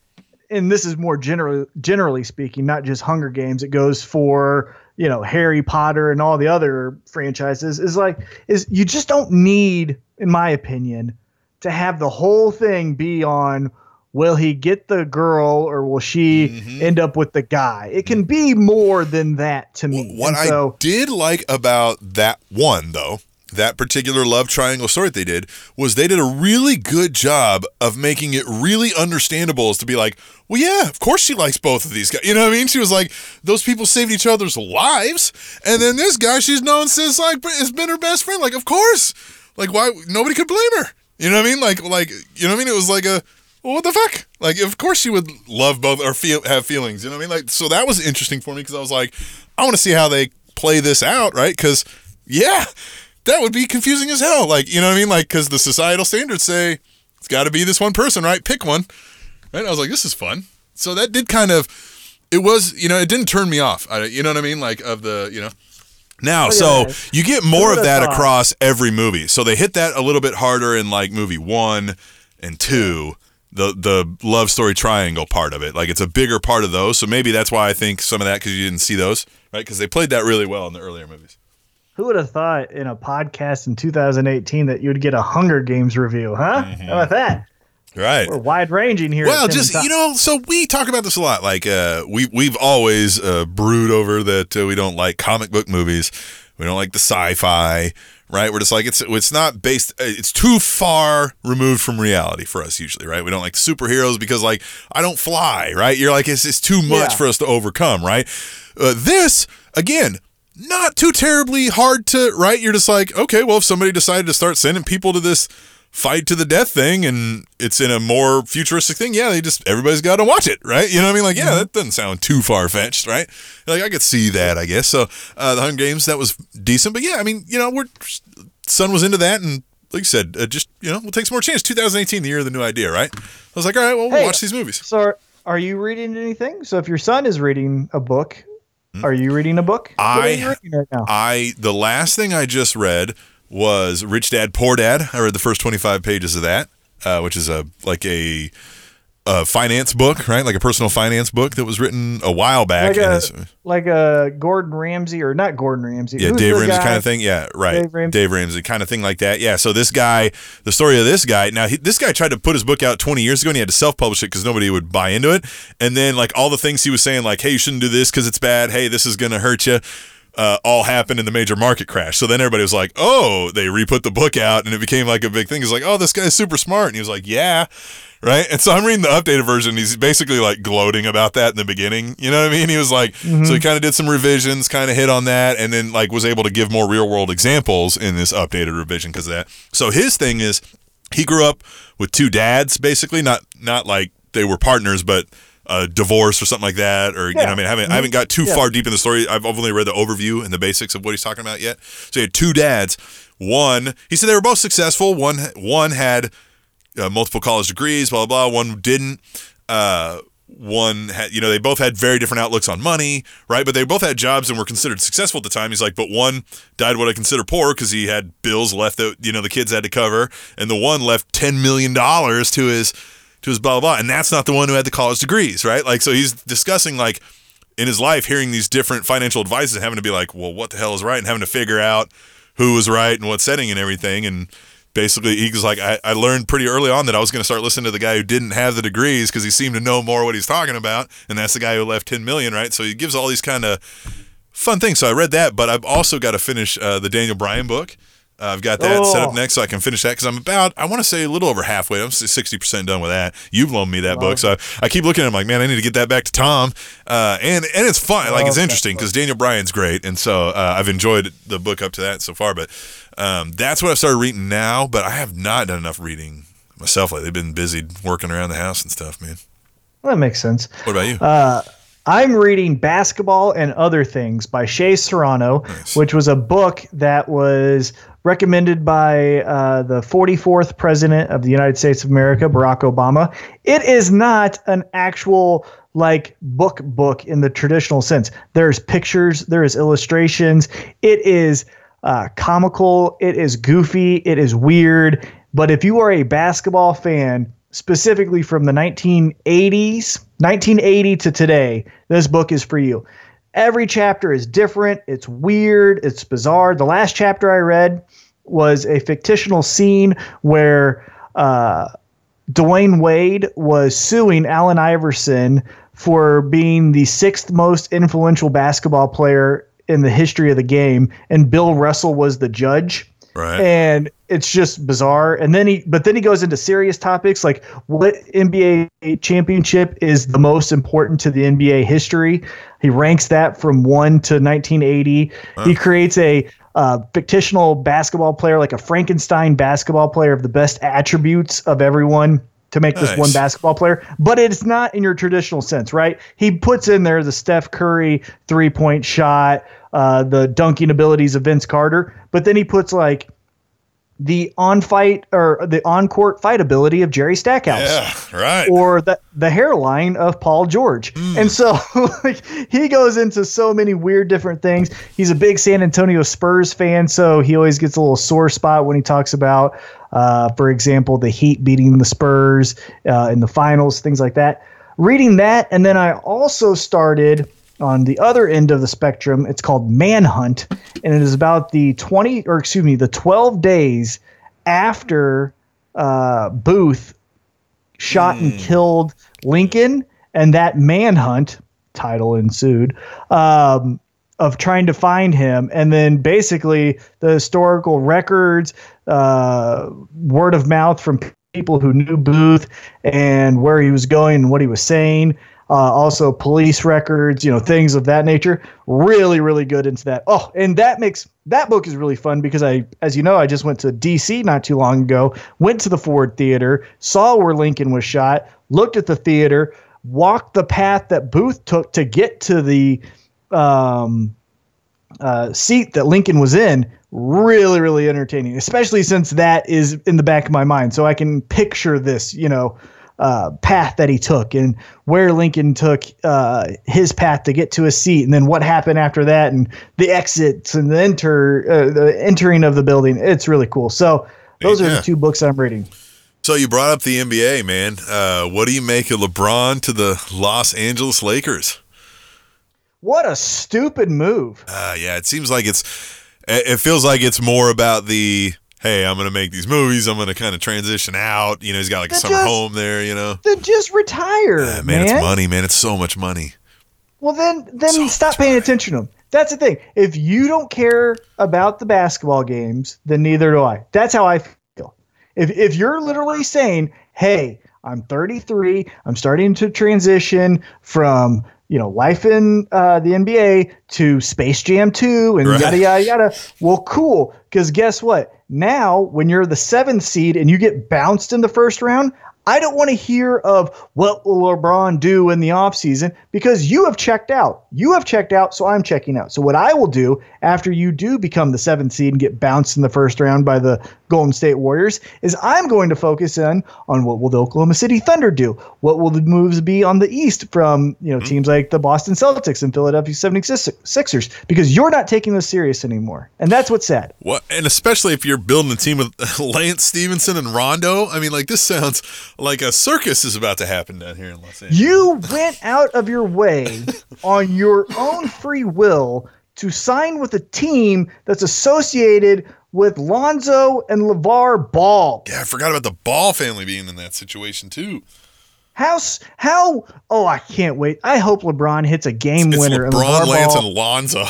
and this is more general, generally speaking, not just Hunger Games. It goes for you know Harry Potter and all the other franchises. Is like is you just don't need, in my opinion, to have the whole thing be on. Will he get the girl or will she
Mhm.
end up with the guy? It can be more than that to me.
What
And
I did like about that one, though, that particular love triangle story that they did was they did a really good job of making it really understandable as to be like, well, yeah, of course she likes both of these guys. You know what I mean? She was like, those people saved each other's lives, and then this guy she's known since like has been her best friend. Like, of course, like why nobody could blame her. You know what I mean? Like, like you know what I mean? It was like a well, what the fuck? Like, of course she would love both or feel have feelings. You know what I mean? Like, so that was interesting for me because I was like, I want to see how they play this out, right? Because yeah that would be confusing as hell. Like, you know what I mean? Like, because the societal standards say it's got to be this one person, right? Pick one. Right? I was like, this is fun. So that did kind of, it was, you know, it didn't turn me off. I, you know what I mean? Like, of the, you know. Now, oh, so you get more of that across every movie. So they hit that a little bit harder in like movie one and two, the the love story triangle part of it. Like it's a bigger part of those. So maybe that's why I think some of that because you didn't see those, right? Because they played that really well in the earlier movies.
Who would have thought in a podcast in 2018 that you would get a Hunger Games review, huh? Mm-hmm. How about that?
Right.
We're wide ranging here.
Well, just you know, so we talk about this a lot. Like uh, we we've always uh, brewed over that uh, we don't like comic book movies. We don't like the sci-fi. Right. We're just like it's it's not based. Uh, it's too far removed from reality for us usually. Right. We don't like superheroes because like I don't fly. Right. You're like it's it's too much yeah. for us to overcome. Right. Uh, this again not too terribly hard to right. You're just like, okay, well, if somebody decided to start sending people to this fight to the death thing and it's in a more futuristic thing, yeah, they just everybody's got to watch it, right? You know what I mean? Like, yeah, mm-hmm. that doesn't sound too far fetched, right? Like I could see that, I guess. So uh, the Hunger Games that was decent, but yeah, I mean, you know, we're son was into that and. Like you said, uh, just you know, we'll take some more chance. 2018, the year of the new idea, right? I was like, all right, well, we'll hey, watch these movies.
So, are you reading anything? So, if your son is reading a book? Are you reading a book?
I right I the last thing I just read was Rich Dad Poor Dad. I read the first 25 pages of that, uh, which is a like a a finance book, right? Like a personal finance book that was written a while back.
Like a, like a Gordon Ramsay or not Gordon Ramsay.
Yeah, Who's Dave Ramsey guy? kind of thing. Yeah, right. Dave Ramsey. Dave Ramsey kind of thing like that. Yeah. So this guy, the story of this guy. Now he, this guy tried to put his book out 20 years ago, and he had to self-publish it because nobody would buy into it. And then like all the things he was saying, like, hey, you shouldn't do this because it's bad. Hey, this is gonna hurt you. Uh, all happened in the major market crash. So then everybody was like, oh, they re put the book out and it became like a big thing. He's like, oh, this guy's super smart. And he was like, yeah right? And so I'm reading the updated version. He's basically like gloating about that in the beginning. You know what I mean? He was like, mm-hmm. so he kind of did some revisions, kind of hit on that, and then like was able to give more real world examples in this updated revision because of that. So his thing is he grew up with two dads, basically, not not like they were partners, but a divorce or something like that, or yeah. you know, I mean, I haven't, I haven't got too yeah. far deep in the story. I've only read the overview and the basics of what he's talking about yet. So he had two dads. One, he said they were both successful. One, one had uh, multiple college degrees, blah, blah, blah. One didn't. Uh, one had, you know, they both had very different outlooks on money, right? But they both had jobs and were considered successful at the time. He's like, but one died what I consider poor because he had bills left that, you know, the kids had to cover. And the one left $10 million to his, to his blah, blah, blah. And that's not the one who had the college degrees, right? Like, so he's discussing like in his life, hearing these different financial advices having to be like, well, what the hell is right? And having to figure out who was right and what setting and everything. And, basically he was like I, I learned pretty early on that i was going to start listening to the guy who didn't have the degrees because he seemed to know more what he's talking about and that's the guy who left 10 million right? So he gives all these kind of fun things. So i read that but i've also got to finish uh, the daniel bryan book uh, I've got that oh. set up oh. next so I can finish that because I'm about, I want to say a little over halfway. I'm 60% done with that. You've loaned me that book. So I, I, keep looking at it. I'm like, man, I need to get that back to Tom. Uh, and, and it's fun. Like, it's interesting because Daniel Bryan's great. And so uh, I've enjoyed the book up to that so far. But um, that's what I've started reading now. But I have not done enough reading myself. Like, they've been busy working around the house and stuff, man.
Well, that makes sense.
What about you?
Uh, I'm reading Basketball and Other Things by Shea Serrano, nice. which was a book that was recommended by uh, the 44th President of the United States of America, Barack Obama. It is not an actual like book book in the traditional sense. There's pictures, there is illustrations. It is uh, comical. It is goofy. It is weird. But if you are a basketball fan, specifically from the 1980s, 1980 to today, this book is for you. Every chapter is different. It's weird. It's bizarre. The last chapter I read was a fictional scene where uh, Dwyane Wade was suing Allen Iverson for being the sixth most influential basketball player in the history of the game, and Bill Russell was the judge.
Right.
And it's just bizarre. And then he, but then he goes into serious topics like what NBA championship is the most important to the NBA history. He ranks that from one to 1980. He creates a uh, fictional basketball player, like a Frankenstein basketball player of the best attributes of everyone to make this one basketball player, but it's not in your traditional sense, right? He puts in there the Steph Curry three point shot, uh, the dunking abilities of Vince Carter, but then he puts like the on fight or the on court fight ability of Jerry Stackhouse
Yeah, right.
or the the hairline of Paul George. And so like he goes into so many weird different things. He's a big San Antonio Spurs fan, so he always gets a little sore spot when he talks about uh, for example, the Heat beating the Spurs uh, in the finals, things like that. Reading that, and then I also started on the other end of the spectrum. It's called Manhunt, and it is about the 20 or excuse me, the 12 days after uh, Booth shot and killed Lincoln, and that manhunt title ensued um, of trying to find him, and then basically the historical records, uh, word of mouth from people who knew Booth and where he was going and what he was saying. Uh, also, police records, you know, things of that nature. Really, really good into that. Oh, and that makes that book is really fun because I, as you know, I just went to DC not too long ago. Went to the Ford Theater, saw where Lincoln was shot, looked at the theater, walked the path that Booth took to get to the um, uh, seat that Lincoln was in. Really, really entertaining, especially since that is in the back of my mind, so I can picture this, you know, uh, path that he took and where Lincoln took uh, his path to get to a seat, and then what happened after that, and the exits and the enter uh, the entering of the building. It's really cool. So those are the two books I'm reading.
So you brought up the NBA, man. Uh, what do you make of LeBron to the Los Angeles Lakers?
What a stupid move!
Uh, yeah, it seems like it's. It it feels like it's more about the hey, I'm gonna make these movies. I'm gonna kind of transition out. You know, he's got like a summer
just-
home there. You know,
Then just retire,
Uh, man,
man.
it's money, man. It's so much money.
Well, then, then
So
stop paying
money.
attention to them. That's the thing. If you don't care about the basketball games, then neither do I. That's how I feel. If if you're literally saying, "Hey, I'm 33. I'm starting to transition from you know life in uh, the NBA to Space Jam 2 and
Right.
yada yada yada." Well, cool. Because guess what? Now, when you're the seventh seed and you get bounced in the first round, I don't want to hear of what will LeBron do in the offseason because you have checked out. You have checked out, so I'm checking out. So what I will do after you do become the seventh seed and get bounced in the first round by the Golden State Warriors is I'm going to focus in on what will the Oklahoma City Thunder do? What will the moves be on the East from you know hmm. teams like the Boston Celtics and Philadelphia 76ers because you're not taking this serious anymore. And that's what's sad.
What, and especially if you're building a team with Lance Stephenson and Rondo. I mean, like this sounds like a circus is about to happen down here in Los Angeles.
You went out of your way on your own free will to sign with a team that's associated with Lonzo and LeVar Ball.
yeah, I forgot about the Ball family being in that situation too.
How, how, oh, I can't wait. I hope LeBron hits a game
It's
winner. and
LeBron,
LeVar
Lance,
Ball,
and Lonzo.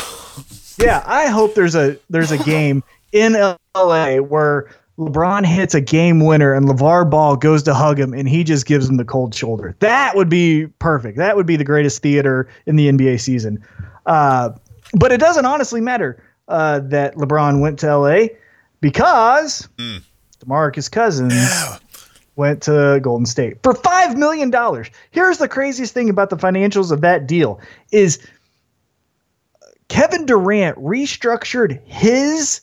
yeah, I hope there's a, there's a game in LA where LeBron hits a game winner and LeVar Ball goes to hug him and he just gives him the cold shoulder. That would be perfect. That would be the greatest theater in the NBA season. Uh, but it doesn't honestly matter uh, that LeBron went to LA because DeMarcus Cousins
Yeah.
went to Golden State for five million dollars. Here's the craziest thing about the financials of that deal is Kevin Durant restructured his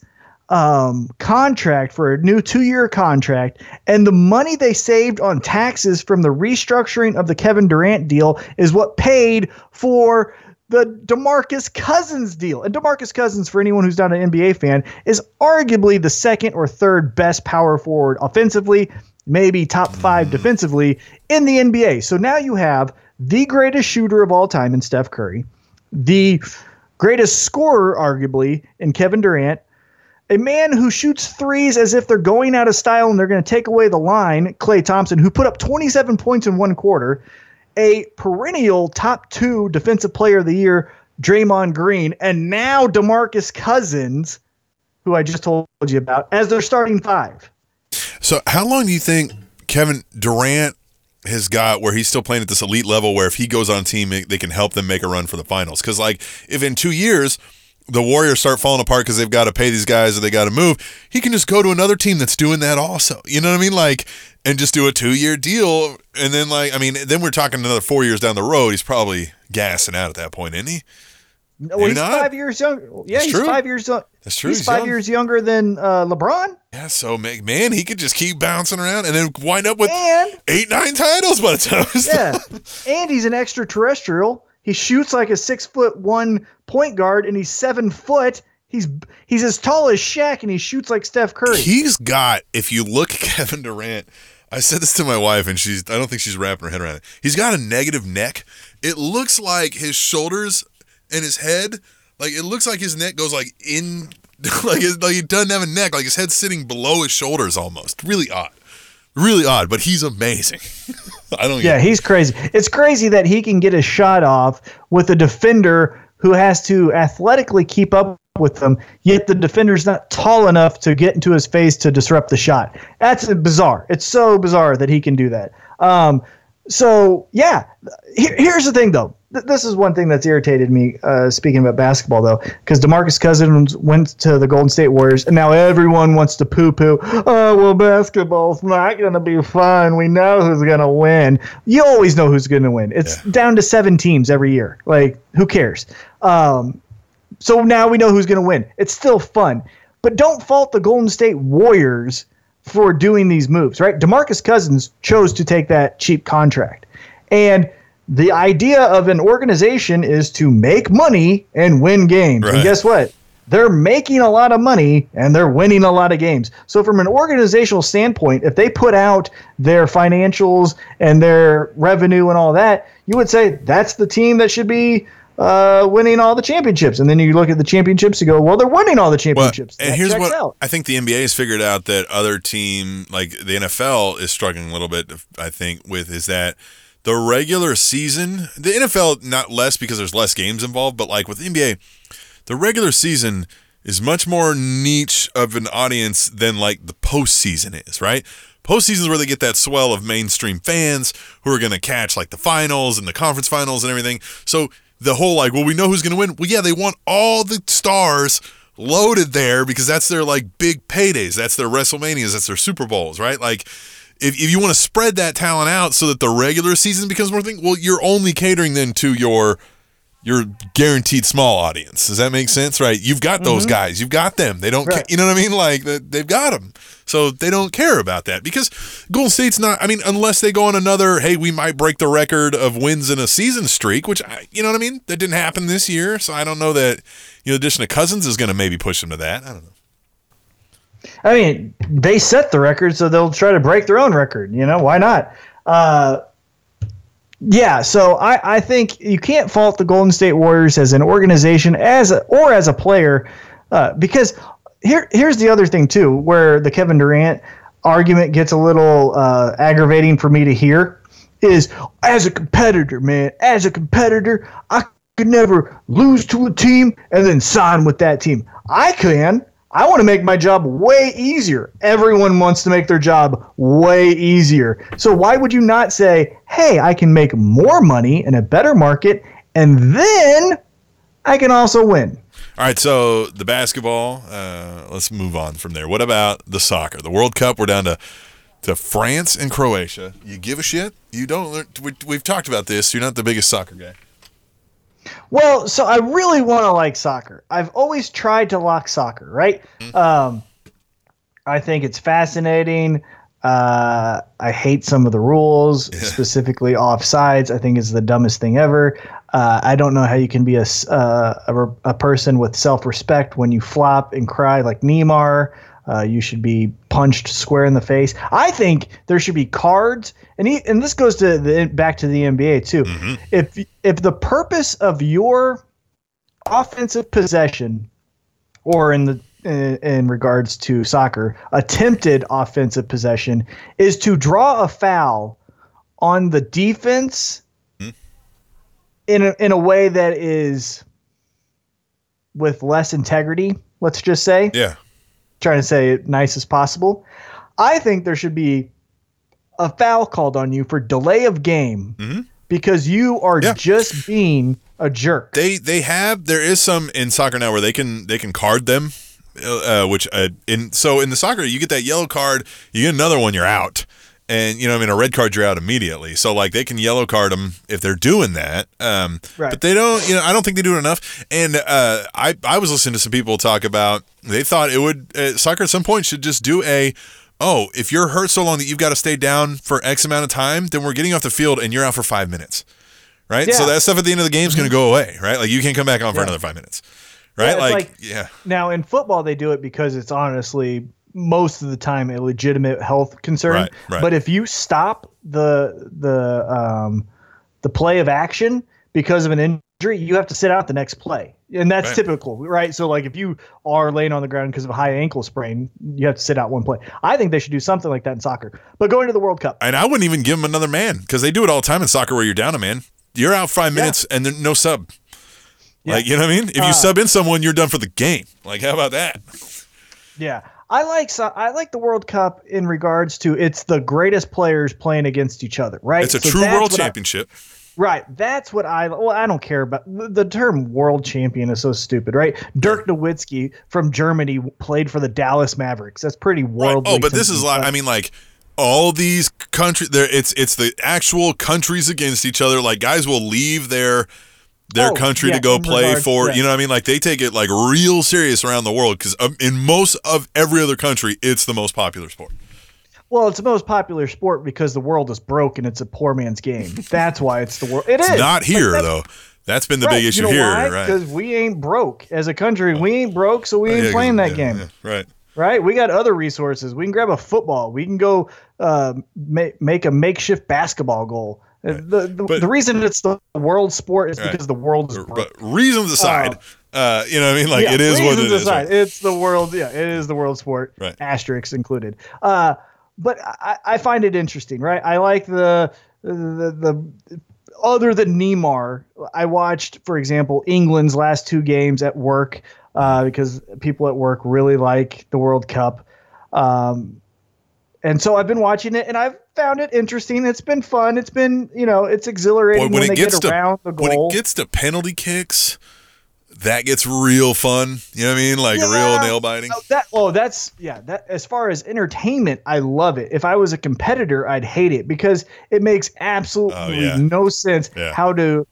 um, contract for a new two-year contract, and the money they saved on taxes from the restructuring of the Kevin Durant deal is what paid for the DeMarcus Cousins deal. And DeMarcus Cousins, for anyone who's not an NBA fan, is arguably the second or third best power forward offensively, maybe top five defensively in the NBA. So now you have the greatest shooter of all time in Steph Curry, the greatest scorer, arguably, in Kevin Durant, a man who shoots threes as if they're going out of style and they're going to take away the line, Klay Thompson, who put up 27 points in one quarter, a perennial top two defensive player of the year, Draymond Green, and now DeMarcus Cousins, who I just told you about, as their starting five.
So, how long do you think Kevin Durant has got where he's still playing at this elite level where if he goes on a team, they can help them make a run for the finals? Because, like, if in two years the Warriors start falling apart because they've got to pay these guys or they got to move, he can just go to another team that's doing that also. You know what I mean? Like, and just do a two year deal. And then, like, I mean, then we're talking another four years down the road. He's probably gassing out at that point, isn't he?
No, he's not. five years younger. Yeah, That's he's true. five years. young.
That's true.
He's, he's five young. years younger than uh, LeBron.
Yeah, so man, he could just keep bouncing around and then wind up with and, eight, nine titles by the time.
Yeah, and he's an extraterrestrial. He shoots like a six foot one point guard, and he's seven foot. He's he's as tall as Shaq, and he shoots like Steph Curry.
He's got. If you look at Kevin Durant, I said this to my wife, and she's. I don't think she's wrapping her head around it. He's got a negative neck. It looks like his shoulders and his head, like it looks like his neck goes like in, like it, like he doesn't have a neck, like his head's sitting below his shoulders almost. Really odd, really odd. But he's amazing. I don't.
Yeah, he's crazy. It's crazy that he can get a shot off with a defender who has to athletically keep up with them, yet the defender's not tall enough to get into his face to disrupt the shot. That's bizarre. It's so bizarre that he can do that. Um, so yeah, here, here's the thing though this is one thing that's irritated me. Uh, speaking about basketball, though, because Demarcus Cousins went to the Golden State Warriors, and now everyone wants to poo-poo. Oh well, basketball's not going to be fun. We know who's going to win. You always know who's going to win. It's yeah. down to seven teams every year. Like, who cares? Um, so now we know who's going to win. It's still fun, but don't fault the Golden State Warriors for doing these moves. Right? Demarcus Cousins chose to take that cheap contract, and the idea of an organization is to make money and win games. Right. And guess what? They're making a lot of money and they're winning a lot of games. So, from an organizational standpoint, if they put out their financials and their revenue and all that, you would say that's the team that should be uh, winning all the championships. And then you look at the championships, you go, well, they're winning all the championships.
Well, and here's what out. I think the NBA has figured out that other team, like the NFL, is struggling a little bit, I think, with is that the regular season, the NFL not less because there's less games involved, but like with the NBA, the regular season is much more niche of an audience than like the postseason is, right? Postseason is where they get that swell of mainstream fans who are going to catch like the finals and the conference finals and everything. So the whole like, well, we know who's going to win. Well, yeah, they want all the stars loaded there because that's their like big paydays. That's their WrestleManias. That's their Super Bowls, right? Like if, if you want to spread that talent out so that the regular season becomes more thing, well, you're only catering then to your your guaranteed small audience. Does that make sense? Right? You've got those mm-hmm. guys. You've got them. They don't. Right. Ca- you know what I mean? Like they've got them. So they don't care about that because Golden State's not. I mean, unless they go on another. Hey, we might break the record of wins in a season streak, which I, you know what I mean. That didn't happen this year, so I don't know that. You know, addition of Cousins is going to maybe push them to that. I don't know.
I mean, they set the record, so they'll try to break their own record. You know, why not? Uh, yeah, so I, I think you can't fault the Golden State Warriors as an organization, as a, or as a player, uh, because here here's the other thing too, where the Kevin Durant argument gets a little uh, aggravating for me to hear, is as a competitor, man, as a competitor, I could never lose to a team and then sign with that team. I can. I want to make my job way easier. Everyone wants to make their job way easier. So why would you not say, hey, I can make more money in a better market and then I can also win?
All right, so the basketball, uh, let's move on from there. What about the soccer? The World Cup, we're down to to France and Croatia. You give a shit? You don't. We, we've talked about this. You're not the biggest soccer guy.
Well, so I really want to like soccer. I've always tried to like soccer, right? Mm-hmm. Um, I think it's fascinating. Uh, I hate some of the rules, specifically offsides. I think it's the dumbest thing ever. Uh, I don't know how you can be a, uh, a, a person with self respect when you flop and cry like Neymar. Uh, you should be punched square in the face. I think there should be cards, and he, and this goes to the back to the NBA too. Mm-hmm. If if the purpose of your offensive possession, or in the in, in regards to soccer, attempted offensive possession is to draw a foul on the defense mm-hmm. in a, in a way that is with less integrity. Let's just say,
yeah
trying to say it nice as possible. I think there should be a foul called on you for delay of game
Mhm.
because you are
Yeah.
just being a jerk.
They they have there is some in soccer now where they can they can card them, uh, which uh, in so in the soccer you get that yellow card, you get another one, you're out, and you know I mean a red card you're out immediately. So like they can yellow card them if they're doing that, um,
Right.
but they don't. You know I don't think they do it enough. And uh, I I was listening to some people talk about they thought it would uh, soccer at some point should just do a. Oh, if you're hurt so long that you've got to stay down for X amount of time, then we're getting off the field and you're out for five minutes right? So
Yeah. Mm-hmm.
that stuff at the end of the game is going to go away, right? Like you can't come back on for
Yeah.
another five minutes, right?
it's
like,
like-
yeah,
Now in football they do it because it's honestly most of the time a legitimate health concern.
Right, right.
But if you stop the the um, the play of action because of an injury, you have to sit out the next play. And that's
Right.
typical, right? So like if you are laying on the ground because of a high ankle sprain, you have to sit out one play. I think they should do something like that in soccer. But going to the World Cup.
and I wouldn't even give them another man because they do it all the time in soccer where you're down a man, you're out five
Yeah.
minutes and then no sub.
Yeah.
Like you know what I mean? If you
Uh,
sub in someone, you're done for the game. Like how about that?
Yeah. I like I like the World Cup in regards to it's the greatest players playing against each other, right?
It's a
So
true world
what I-
championship.
Right. That's what I. Well, I don't care about the, term world champion is so stupid, right? Dirk Nowitzki from Germany played for the Dallas Mavericks. That's pretty
Right. Oh, but this is like I mean like all these countries there it's it's the actual countries against each other like guys will leave their their
Oh,
country
yeah,
to go play for
yeah.
you know what i mean like they take it like real serious around the world because um, in most of every other country it's the most popular sport
well, it's the most popular sport because the world is broke and it's a poor man's game. That's why it's the world. It is
it's not here though that's been the
right.
big issue
you know
here
why?
right
Because we ain't broke as a country. We ain't broke, so we ain't
Yeah,
playing that game.
right
right? We got other resources. We can grab a football. We can go uh, ma- make a makeshift basketball goal. Uh, The, the,
But-
the reason it's the world sport is
Right.
because the world is broke.
but reasons aside uh, you know what i mean like
Yeah,
it is what it
reasons
is right?
It's the world. Yeah, it is the world sport.
Right.
Asterisks included. Uh, but I, I find it interesting, right? I like the the the other than Neymar. I watched, for example, England's last two games at work uh, because people at work really like the World Cup. Um, and so I've been watching it, and I've found it interesting. It's been fun. It's been, you know, it's exhilarating
Boy,
when,
when
they
it gets
get
to
around the goal.
when it gets to penalty kicks that gets real fun you know what i mean like real nail biting
Oh, that oh that's yeah that as far as entertainment i love it if i was a competitor i'd hate it because it makes absolutely
Oh, yeah.
no sense
Yeah.
how to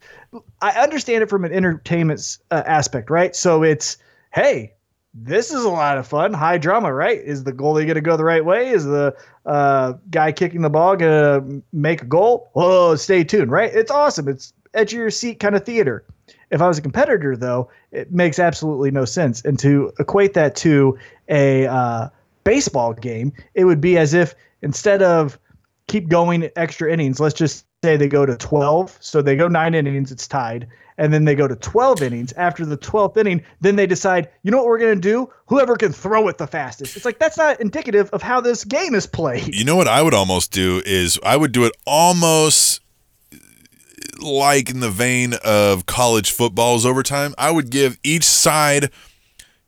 i understand it from an entertainment uh, aspect right so it's hey this is a lot of fun. High drama right? Is the goalie going to go the right way? Is the uh, guy kicking the ball going to make a goal? Oh stay tuned right? It's awesome. It's edge of your seat kind of theater. If I was a competitor, though, it makes absolutely no sense. And to equate that to a uh, baseball game, it would be as if instead of keep going extra innings, let's just say they go to 12. So they go nine innings, it's tied. And then they go to 12 innings. After the 12th inning, then they decide, you know what we're going to do? Whoever can throw it the fastest. It's like, that's not indicative of how this game is played.
You know what I would almost do is I would do it almost like in the vein of college football's overtime. I would give each side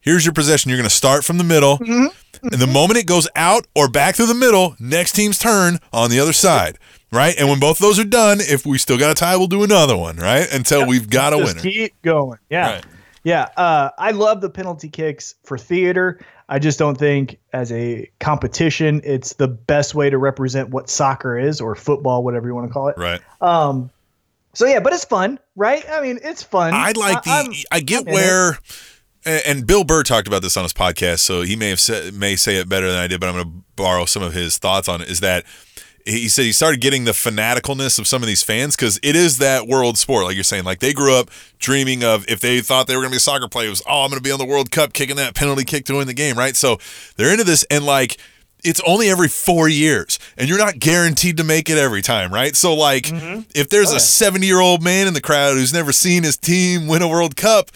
here's your possession. You're going to start from the middle. Mm-hmm. And the moment it goes out or back through the middle, next team's turn on the other side. Right? And when both of those are done, if we still got a tie, we'll do another one, right? Until we've got a winner.
keep going. Yeah.
Right.
Yeah. Uh, I love the penalty kicks for theater. I just don't think as a competition, it's the best way to represent what soccer is or football, whatever you want to call it.
Right.
Um, so yeah, but it's fun, right? I mean, it's fun.
I like the.
I'm-
I get
I'm
where, and Bill Burr talked about this on his podcast, so he may have said may say it better than I did, but I'm going to borrow some of his thoughts on it. Is that he said he started getting the fanaticalness of some of these fans because it is that world sport, like you're saying. Like they grew up dreaming of if they thought they were going to be a soccer player, it was oh I'm going to be on the World Cup kicking that penalty kick to win the game, right? So they're into this and like. It's only every four years, and you're not guaranteed to make it every time, right? So, like, mm-hmm. if there's
oh, yeah.
a 70 year old man in the crowd who's never seen his team win a World Cup,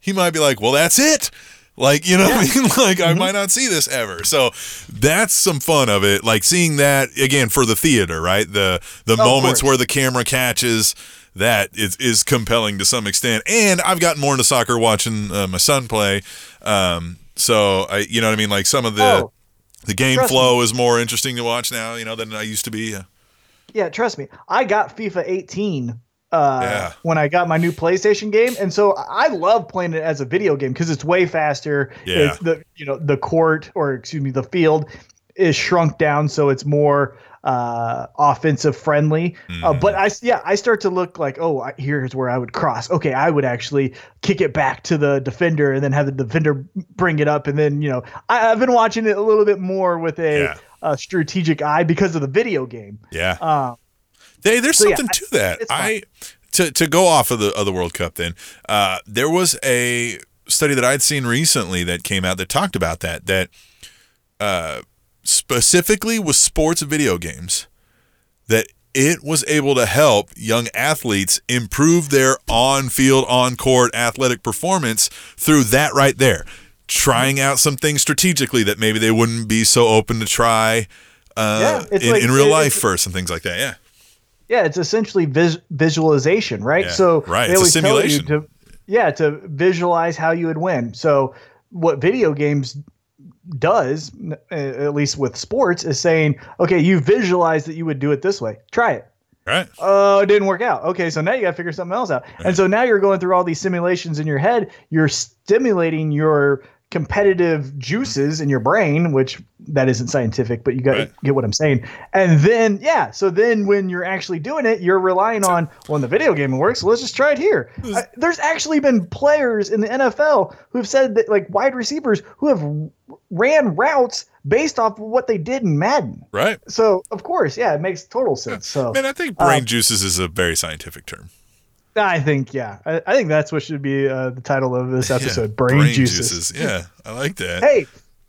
he might be like, well, that's it. Like, you know what I mean? Like,
Mm-hmm.
I might not see this ever. So that's some fun of it. Like seeing that again for the theater, right? The the moments where the camera catches that is is compelling to some extent. And I've gotten more into soccer watching uh, my son play. Um, So I, you know what I mean. Like some of the
Oh,
the game flow is more interesting to watch now, you know, than I used to be. Yeah.
yeah, trust me. I got FIFA 18 uh,
Yeah.
when I got my new PlayStation game, and so I love playing it as a video game because it's way faster.
Yeah.
It's the you know the court or excuse me the field is shrunk down, so it's more uh offensive friendly uh,
Mm.
but i yeah i start to look like oh I, here's where i would cross okay i would actually kick it back to the defender and then have the defender bring it up and then you know I, i've been watching it a little bit more with a,
Yeah.
a strategic eye because of the video game
Yeah.
uh,
Hey, there's
So, yeah,
something
I-
to that. I to to go off of the of the World Cup. Then uh, there was a study that I'd seen recently that came out that talked about that. That uh, specifically with sports video games, that it was able to help young athletes improve their on-field, on-court athletic performance through that right there. Trying out some things strategically that maybe they wouldn't be so open to try uh,
Yeah,
in,
like-
in real life first and things like that. Yeah.
Yeah, it's essentially vis- visualization, right?
Yeah,
so
right,
they
it's a
always tell you
simulation.
to, yeah, to visualize how you would win. So what video games does, uh, at least with sports, is saying, okay, you visualize that you would do it this way. Try it.
Right.
Oh, it didn't work out. Okay, so now you got to figure something else out. And so now you're going through all these simulations in your head. You're stimulating your competitive juices in your brain, which that isn't scientific, but you got
Right.
get what I'm saying. And then yeah, so then when you're actually doing it, you're relying on well, in the video game it works. So let's just try it here. Uh, there's actually been players in the NFL who have said that like wide receivers who have ran routes based off of what they did in Madden.
Right.
So of course, yeah, it makes total sense. So
Man, I think brain
Um,
juices is a very scientific term.
I think yeah, I, I think that's what should be uh, the title of this episode:
Yeah,
brain, juices.
Yeah, I like that.
Hey,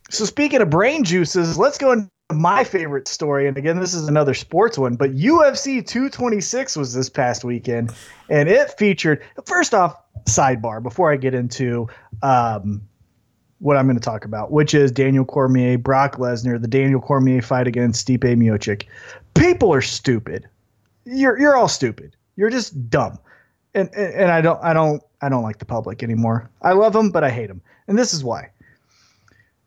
so speaking of brain juices, let's go into my favorite story. And again, this is another sports one, but UFC 226 was this past weekend, and it featured. First off, sidebar before I get into um, what I'm going to talk about, which is Daniel Cormier, Brock Lesnar, the Daniel Cormier fight against Stipe Miocic. People are stupid. You're you're all stupid. You're just dumb. And, and and I don't I don't I don't like the public anymore. I love them, but I hate them. And this is why.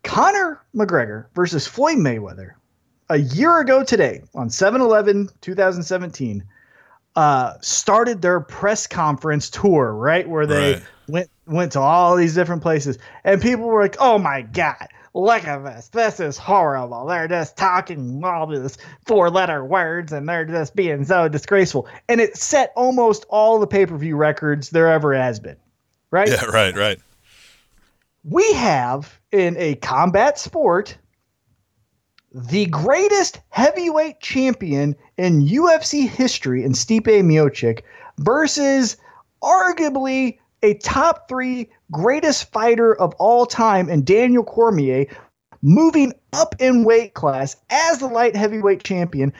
Conor McGregor versus Floyd Mayweather a year ago today on 7-Eleven 2017 uh, started their press conference tour, right? Where they
Right.
went went to all these different places and people were like, "Oh my god, look at this. This is horrible. They're just talking all these four-letter words and they're just being so disgraceful." And it set almost all the pay-per-view records there ever has been. Right?
Yeah, right, right.
we have in a combat sport the greatest heavyweight champion in UFC history in Stipe Miocic versus arguably a top three greatest fighter of all time in Daniel Cormier moving up in weight class as the light heavyweight champion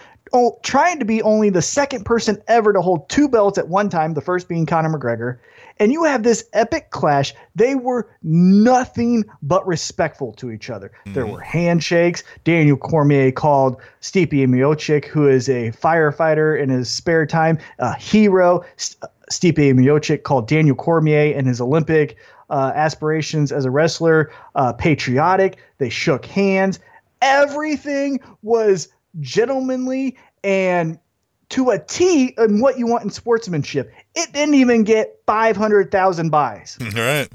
trying to be only the second person ever to hold two belts at one time, the first being Conor McGregor. And you have this epic clash. They were nothing but respectful to each other. There were handshakes. Daniel Cormier called Stipe Miocic, who is a firefighter in his spare time, a hero. S- Stipe Miocic called Daniel Cormier and his Olympic uh, aspirations as a wrestler uh, patriotic. They shook hands. Everything was gentlemanly and to a T in what you want in sportsmanship. It didn't even get 500,000 buys.
All right.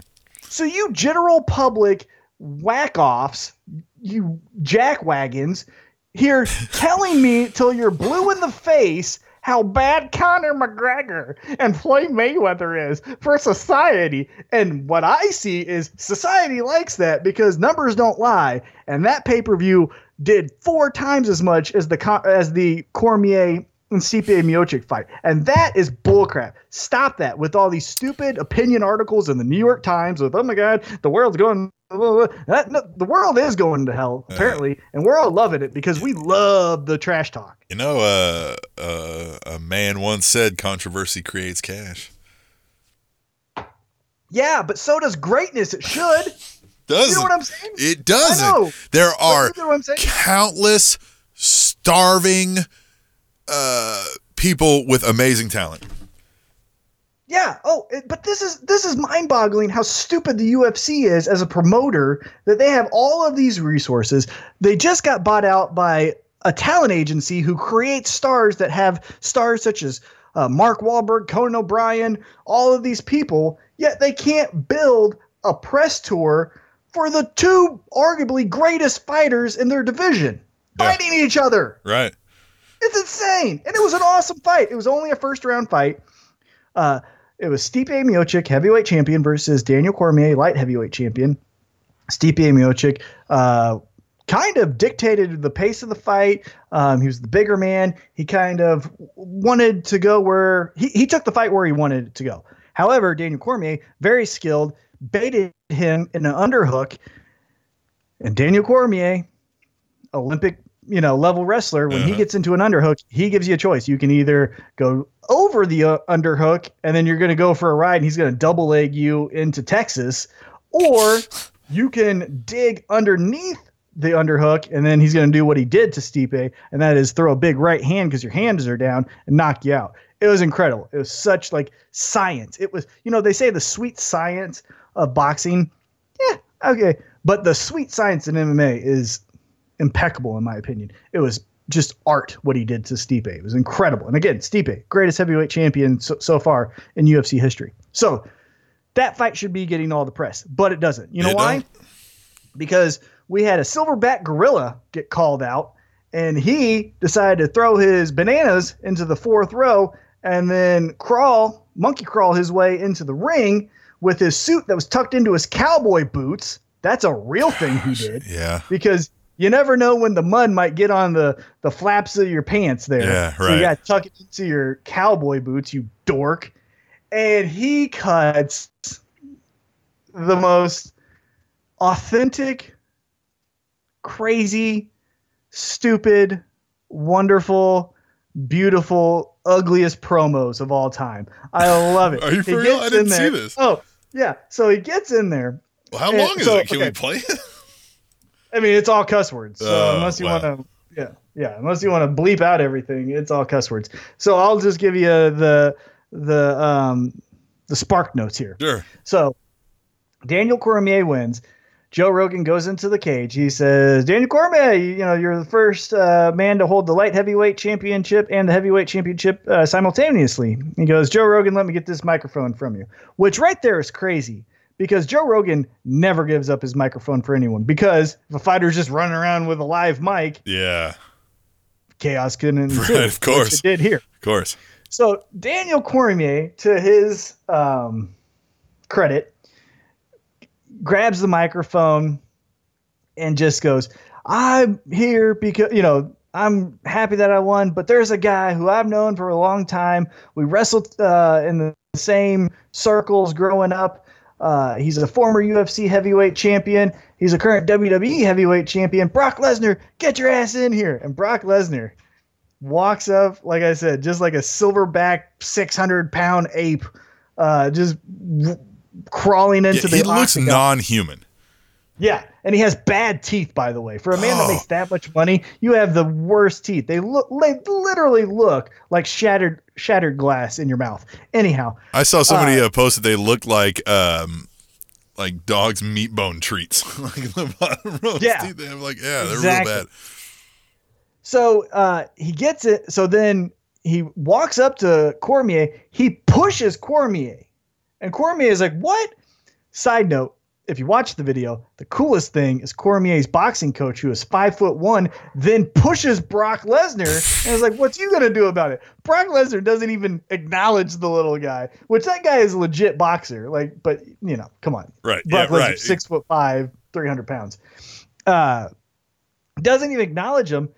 So you general public whack offs, you jack wagons, here telling me till you're blue in the face how bad Conor McGregor and Floyd Mayweather is for society. And what I see is society likes that because numbers don't lie. And that pay per view did four times as much as the as the Cormier and Stipe Miocic fight, and that is bullcrap. Stop that with all these stupid opinion articles in the New York Times with "Oh my God, the world's going." blah, blah, blah." That, no, the world is going to hell apparently, and we're all loving it because we love the trash talk.
You know, uh, uh, a man once said controversy creates cash.
Yeah, but so does greatness. It should.
Doesn't
You know what I'm saying?
it doesn't. There are
you know what I'm saying?
countless starving uh, people with amazing talent.
Yeah. Oh, but this is this is mind-boggling how stupid the UFC is as a promoter that they have all of these resources. They just got bought out by a talent agency who creates stars that have stars such as uh, Mark Wahlberg, Conan O'Brien, all of these people. Yet they can't build a press tour for the two arguably greatest fighters in their division
Yeah.
fighting each other.
Right.
It's insane. And it was an awesome fight. It was only a first round fight. Uh, it was Stipe Miocic, heavyweight champion, versus Daniel Cormier, light heavyweight champion. Stipe Miocic uh, kind of dictated the pace of the fight. Um, he was the bigger man. He kind of wanted to go where he, he took the fight where he wanted it to go. However, Daniel Cormier, very skilled, baited him in an underhook. And Daniel Cormier, Olympic, you know, level wrestler, when he
Uh-huh.
gets into an underhook, he gives you a choice. You can either go over the uh, underhook and then you're going to go for a ride and he's going to double leg you into Texas, or you can dig underneath the underhook and then he's going to do what he did to Stipe, and that is throw a big right hand because your hands are down and knock you out. It was incredible. It was such like science. It was, you know, they say the sweet science of boxing. Yeah, okay. But the sweet science in MMA is impeccable in my opinion. It was just art what he did to Stipe. It was incredible. And again, Stipe, greatest heavyweight champion so, so far in UFC history. So that fight should be getting all the press, but it doesn't. You know
It
why?
don't.
Because we had a silverback gorilla get called out, and he decided to throw his bananas into the fourth row and then crawl, monkey crawl his way into the ring with his suit that was tucked into his cowboy boots. That's a real thing he did
Yeah.
because you never know when the mud might get on the the flaps of your pants there.
Yeah,
So you got to tuck it into your cowboy boots, you dork. And he cuts the most authentic, crazy, stupid, wonderful, beautiful, ugliest promos of all time. I love it.
Are you for real? I didn't see this.
Oh, yeah. So he gets in there.
Well, how long is
so-
it? Can we play it?
I mean, it's all cuss words. So
Oh,
unless you
wow.
want to, yeah, yeah, unless you want to bleep out everything, it's all cuss words. So I'll just give you the the um the spark notes here.
Sure.
So Daniel Cormier wins. Joe Rogan goes into the cage. He says, "Daniel Cormier, you, you know you're the first uh, man to hold the light heavyweight championship and the heavyweight championship uh, simultaneously." He goes, "Joe Rogan, let me get this microphone from you." Which right there is crazy because Joe Rogan never gives up his microphone for anyone. Because if a fighter's just running around with a live mic,
Yeah.
chaos can ensue.
Right, of course.
it did here.
Of course.
So Daniel Cormier, to his um, credit, grabs the microphone and just goes, "I'm here because you know I'm happy that I won, but there's a guy who I've known for a long time. We wrestled uh, in the same circles growing up." Uh, he's a former UFC heavyweight champion. He's a current WWE heavyweight champion. Brock Lesnar, get your ass in here. And Brock Lesnar walks up, like I said, just like a silverback, 600 pound ape, uh, just w- crawling into
Yeah,
the
he looks non-human.
Yeah, and he has bad teeth, by the way. For a man that
Oh.
makes that much money, you have the worst teeth. They look, they literally look like shattered, shattered glass in your mouth. Anyhow,
I saw somebody uh, post that they looked like um like dogs' meat bone treats. like the bottom row
Yeah.
teeth they have like yeah, they're
Exactly.
real bad.
So uh, he gets it. So then he walks up to Cormier. He pushes Cormier, and Cormier is like, "What?" Side note: If you watch the video, the coolest thing is Cormier's boxing coach, who is five foot one, then pushes Brock Lesnar, and is like, "What's you gonna do about it?" Brock Lesnar doesn't even acknowledge the little guy, which that guy is a legit boxer. Like, but you know, come on,
Right.
Brock
yeah,
Lesnar,
right.
six foot five, three hundred pounds. Uh, doesn't even acknowledge him,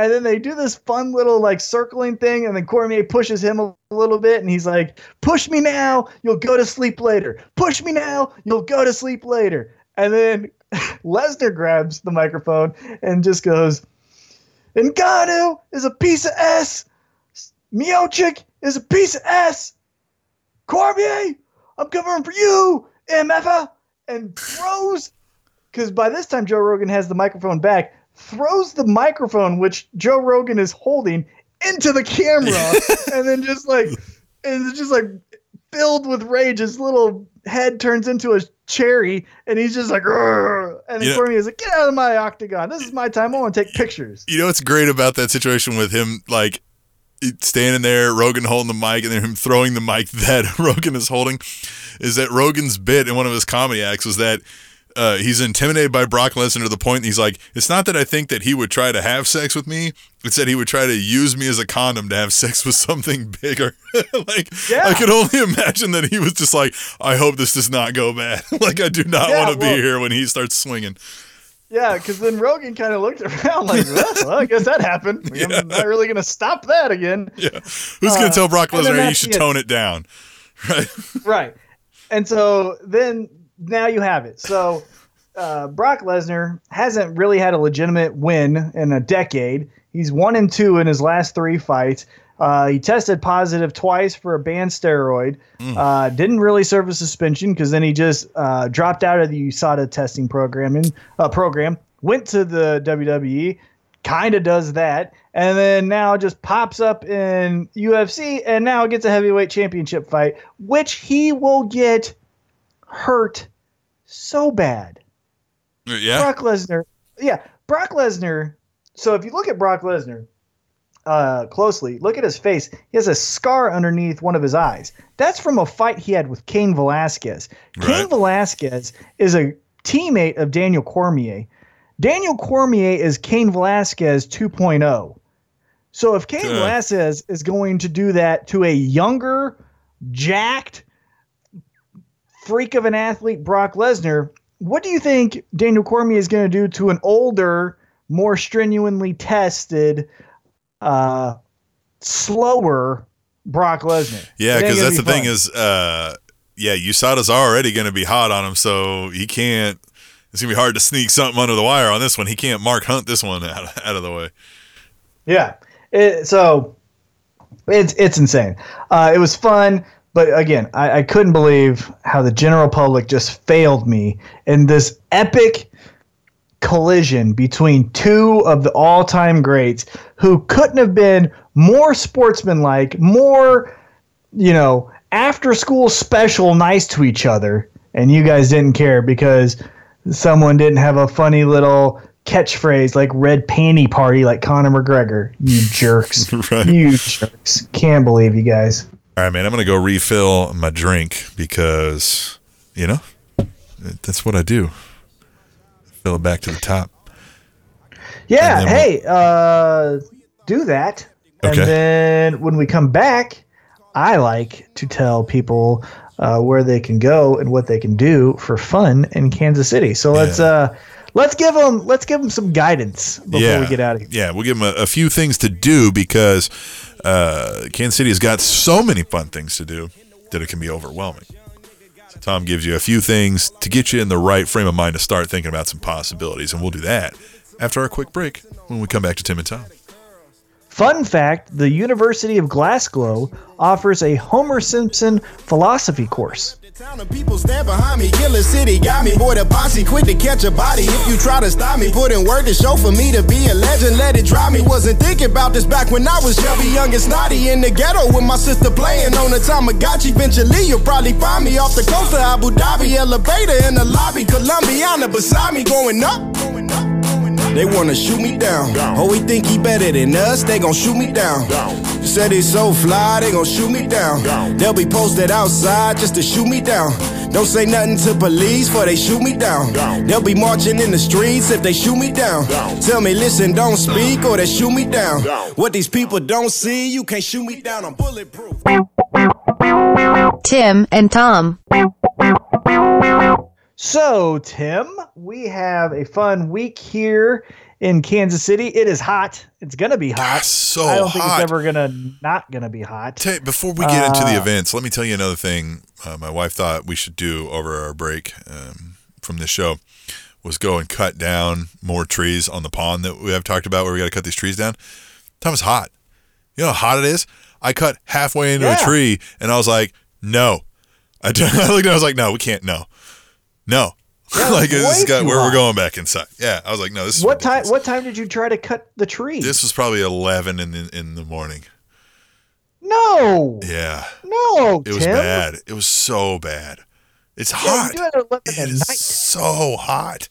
and then they do this fun little like circling thing, and then Cormier pushes him a little bit, and he's like, "Push me now, you'll go to sleep later. Push me now, you'll go to sleep later." And then Lesnar grabs the microphone and just goes, "Ngannou is a piece of s. Miocic is a piece of s. Cormier, I'm covering for you, MFA, and throws because by this time Joe Rogan has the microphone back, throws the microphone which Joe Rogan is holding into the camera, and then just like and it's just like filled with rage. His little head turns into a cherry, and he's just like, and. Cormier is like, "Get out of my octagon! This is my time. I want to take pictures."
You know what's great about that situation with him, like standing there, Rogan holding the mic, and then him throwing the mic that Rogan is holding, is that Rogan's bit in one of his comedy acts was that. Uh, he's intimidated by Brock Lesnar to the point he's like, it's not that I think that he would try to have sex with me. It's that he would try to use me as a condom to have sex with something bigger. like,
Yeah.
I could only imagine that he was just like, I hope this does not go bad. like, I do not
Yeah,
want to
well-
be here when he starts swinging.
Yeah, because then Rogan kind of looked around like, well, I guess that happened. I'm not really going to stop that again.
Yeah. Who's going to tell Brock Lesnar you should tone it down? Right.
right. And so then now you have it. So uh, Brock Lesnar hasn't really had a legitimate win in a decade. He's one and two in his last three fights. Uh, he tested positive twice for a banned steroid. Uh, didn't really serve a suspension because then he just uh, dropped out of the USADA testing programming uh, program. Went to the WWE, kind of does that, and then now just pops up in UFC and now gets a heavyweight championship fight, which he will get hurt so bad.
Yeah.
Brock Lesnar, yeah, Brock Lesnar. So if you look at Brock Lesnar uh, closely, look at his face. He has a scar underneath one of his eyes. That's from a fight he had with Cain Velasquez. Cain
Right.
Velasquez is a teammate of Daniel Cormier. Daniel Cormier is Cain Velasquez 2.0. So if Cain
Uh.
Velasquez is going to do that to a younger, jacked, freak of an athlete, Brock Lesnar, what do you think Daniel Cormier is going to do to an older, more strenuously tested, uh, slower Brock Lesnar?
Yeah, because that's
be
the thing is, uh, yeah, USADA's already going to be hot on him, so he can't. It's gonna be hard to sneak something under the wire on this one. He can't Mark Hunt this one out, out of the way.
Yeah. It, so it's it's insane. Uh, it was fun, but again, I, I couldn't believe how the general public just failed me in this epic collision between two of the all-time greats who couldn't have been more sportsmanlike, more you know, after school special nice to each other, and you guys didn't care because someone didn't have a funny little catchphrase like red panty party like Conor McGregor. You jerks.
Right.
You jerks. Can't believe you guys.
All right, man. I'm gonna go refill my drink because you know that's what I do. Fill it back to the top.
Yeah, hey, uh do that.
Okay.
And then when we come back, I like to tell people uh, where they can go and what they can do for fun in Kansas City. So let's
Yeah.
uh let's give them let's give them some guidance before
yeah,
we get out of here.
Yeah, we'll give them a, a few things to do because uh, Kansas City has got so many fun things to do that it can be overwhelming. So Tom gives you a few things to get you in the right frame of mind to start thinking about some possibilities, and we'll do that after our quick break when we come back to Tim and Tom.
Fun fact the University of Glasgow offers a Homer Simpson philosophy course.
Town of people stand behind me, Killer City got me. Boy, the posse quick to catch a body. If you try to stop me, put in word to show for me to be a legend. Let it drive me. Wasn't thinking about this back when I was chubby, young and snotty in the ghetto with my sister playing on the Tamagotchi. Eventually, you'll probably find me off the coast of Abu Dhabi, elevator in the lobby, Colombiana beside me, going up. They wanna shoot me down. Oh, we think he better than us, they gon' shoot me down. You said he's so fly, they gon' shoot me down. They'll be posted outside just to shoot me down. Don't say nothing to police for they shoot me down. They'll be marching in the streets if they shoot me down. Tell me, listen, don't speak or they shoot me down. What these people don't see, you can't shoot me down. I'm bulletproof.
Tim and Tom.
So, Tim, we have a fun week here in Kansas City. It is hot. It's going to be hot.
So
I don't think it's ever going to not going to be hot.
You- before we get into the
Uh,
events, let me tell you another thing. Uh, my wife thought we should do over our break um, from this show was go and cut down more trees on the pond that we have talked about, where we got to cut these trees down. Time is hot. You know how hot it is. I cut halfway into
Yeah.
a tree, and I was like, "No." I looked. at it, I was like, "No, we can't. No, no." like this got, where we're going back inside. Yeah, I was like, "No, this is
What time what time did you try to cut the tree?
This was probably eleven in the in the morning.
No,
Yeah,
no,
it was bad. It was so bad. It's
Yeah,
hot.
you do it at 11
It
at night.
so hot.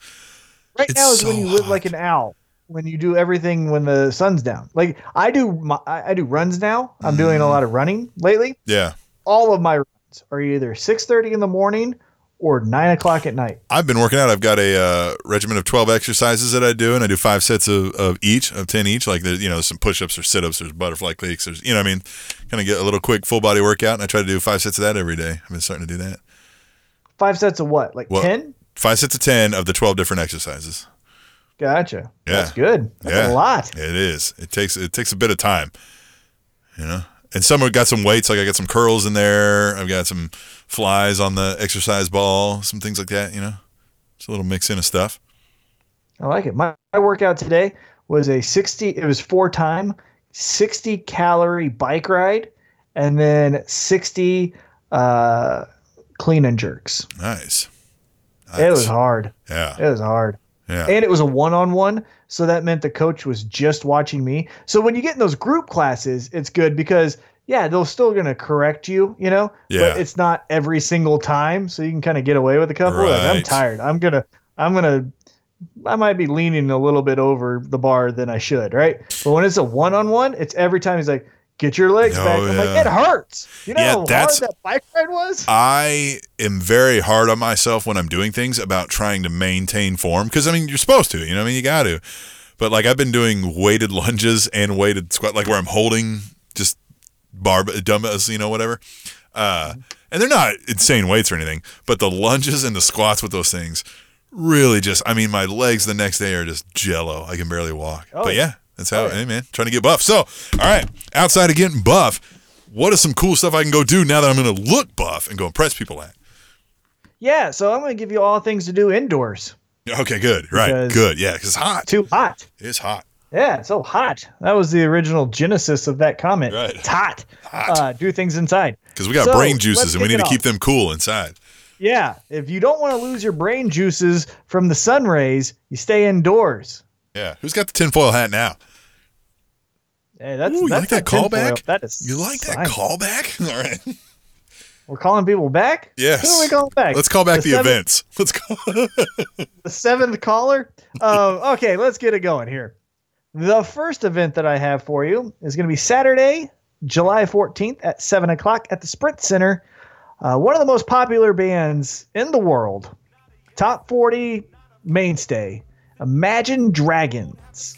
Right
it's
now is
so
when you live like an owl. When you do everything when the sun's down. Like I do, my, I do runs now. I'm doing a
Mm-hmm.
lot of running lately.
Yeah.
All of my runs are either 6:30 in the morning or nine o'clock at night.
I've been working out. I've got a uh, regimen of 12 exercises that I do, and I do five sets of, of each, of 10 each. Like, there's, you know, some push ups or sit ups, there's butterfly clicks, there's, you know, what I mean, kind of get a little quick full body workout, and I try to do five sets of that every day. I've been starting to do that.
Five sets of what? Like
Well-
10?
Five sets of 10 of the 12 different exercises.
Gotcha.
Yeah.
That's good. That's
Yeah.
a lot.
It is. It takes it takes a bit of time, you know. And some have got some weights, like I got some curls in there. I've got some flies on the exercise ball, some things like that. You know, it's a little mix in of stuff.
I like it. My, my workout today was a 60, it was four time, 60 calorie bike ride, and then 60 uh, clean and jerks.
Nice.
It was hard.
Yeah.
It was hard.
Yeah.
And it was a one on one. So that meant the coach was just watching me. So when you get in those group classes, it's good because, yeah, they're still to correct you, you know?
Yeah.
But it's not every single time. So you can kind of get away with a couple. Like, I'm tired. I'm to, I'm to, I might be leaning a little bit over the bar than I should, right? But when it's a one on one, it's every time he's like, get your legs
Oh,
back. I'm like, it hurts. You know
Yeah,
how hard
that's-
that bike ride was?
I am very hard on myself when I'm doing things about trying to maintain form because I mean you're supposed to, you know, I mean you got to. But like I've been doing weighted lunges and weighted squat, like where I'm holding just bar dumbbells, you know, whatever. Uh, and they're not insane weights or anything, but the lunges and the squats with those things really just, I mean, my legs the next day are just jello. I can barely walk.
Oh,
but
yeah.
That's how,
Oh, yeah.
hey man, trying to get buff. So, all right, outside of getting buff, what is some cool stuff I can go do now that I'm going to look buff and go impress people at?
Yeah. So I'm going to give you all things to do indoors.
Okay, good. Right.
Because-
good. Yeah, because it's hot.
Too hot.
It's hot.
Yeah, it's so hot. That was the original genesis of that comment.
Right.
It's hot.
Hot.
Uh, do things inside.
Because we got
so,
brain juices and we need to keep them cool inside.
Yeah. If you don't want to lose your brain juices from the sun rays, you stay indoors.
Yeah. Who's got the tinfoil hat now?
Hey, that's,
Ooh, you like that
not tinfoil.
callback?
That is
You like that callback? All right.
We're calling people back?
Yes.
Who are we calling back?
Let's call back the,
seventh-
events. Let's call.
The seventh caller? um, okay, let's get it going here. The first event that I have for you is going to be Saturday, July 14th at 7 o'clock at the Sprint Center. Uh, one of the most popular bands in the world, top 40 mainstay, Imagine Dragons.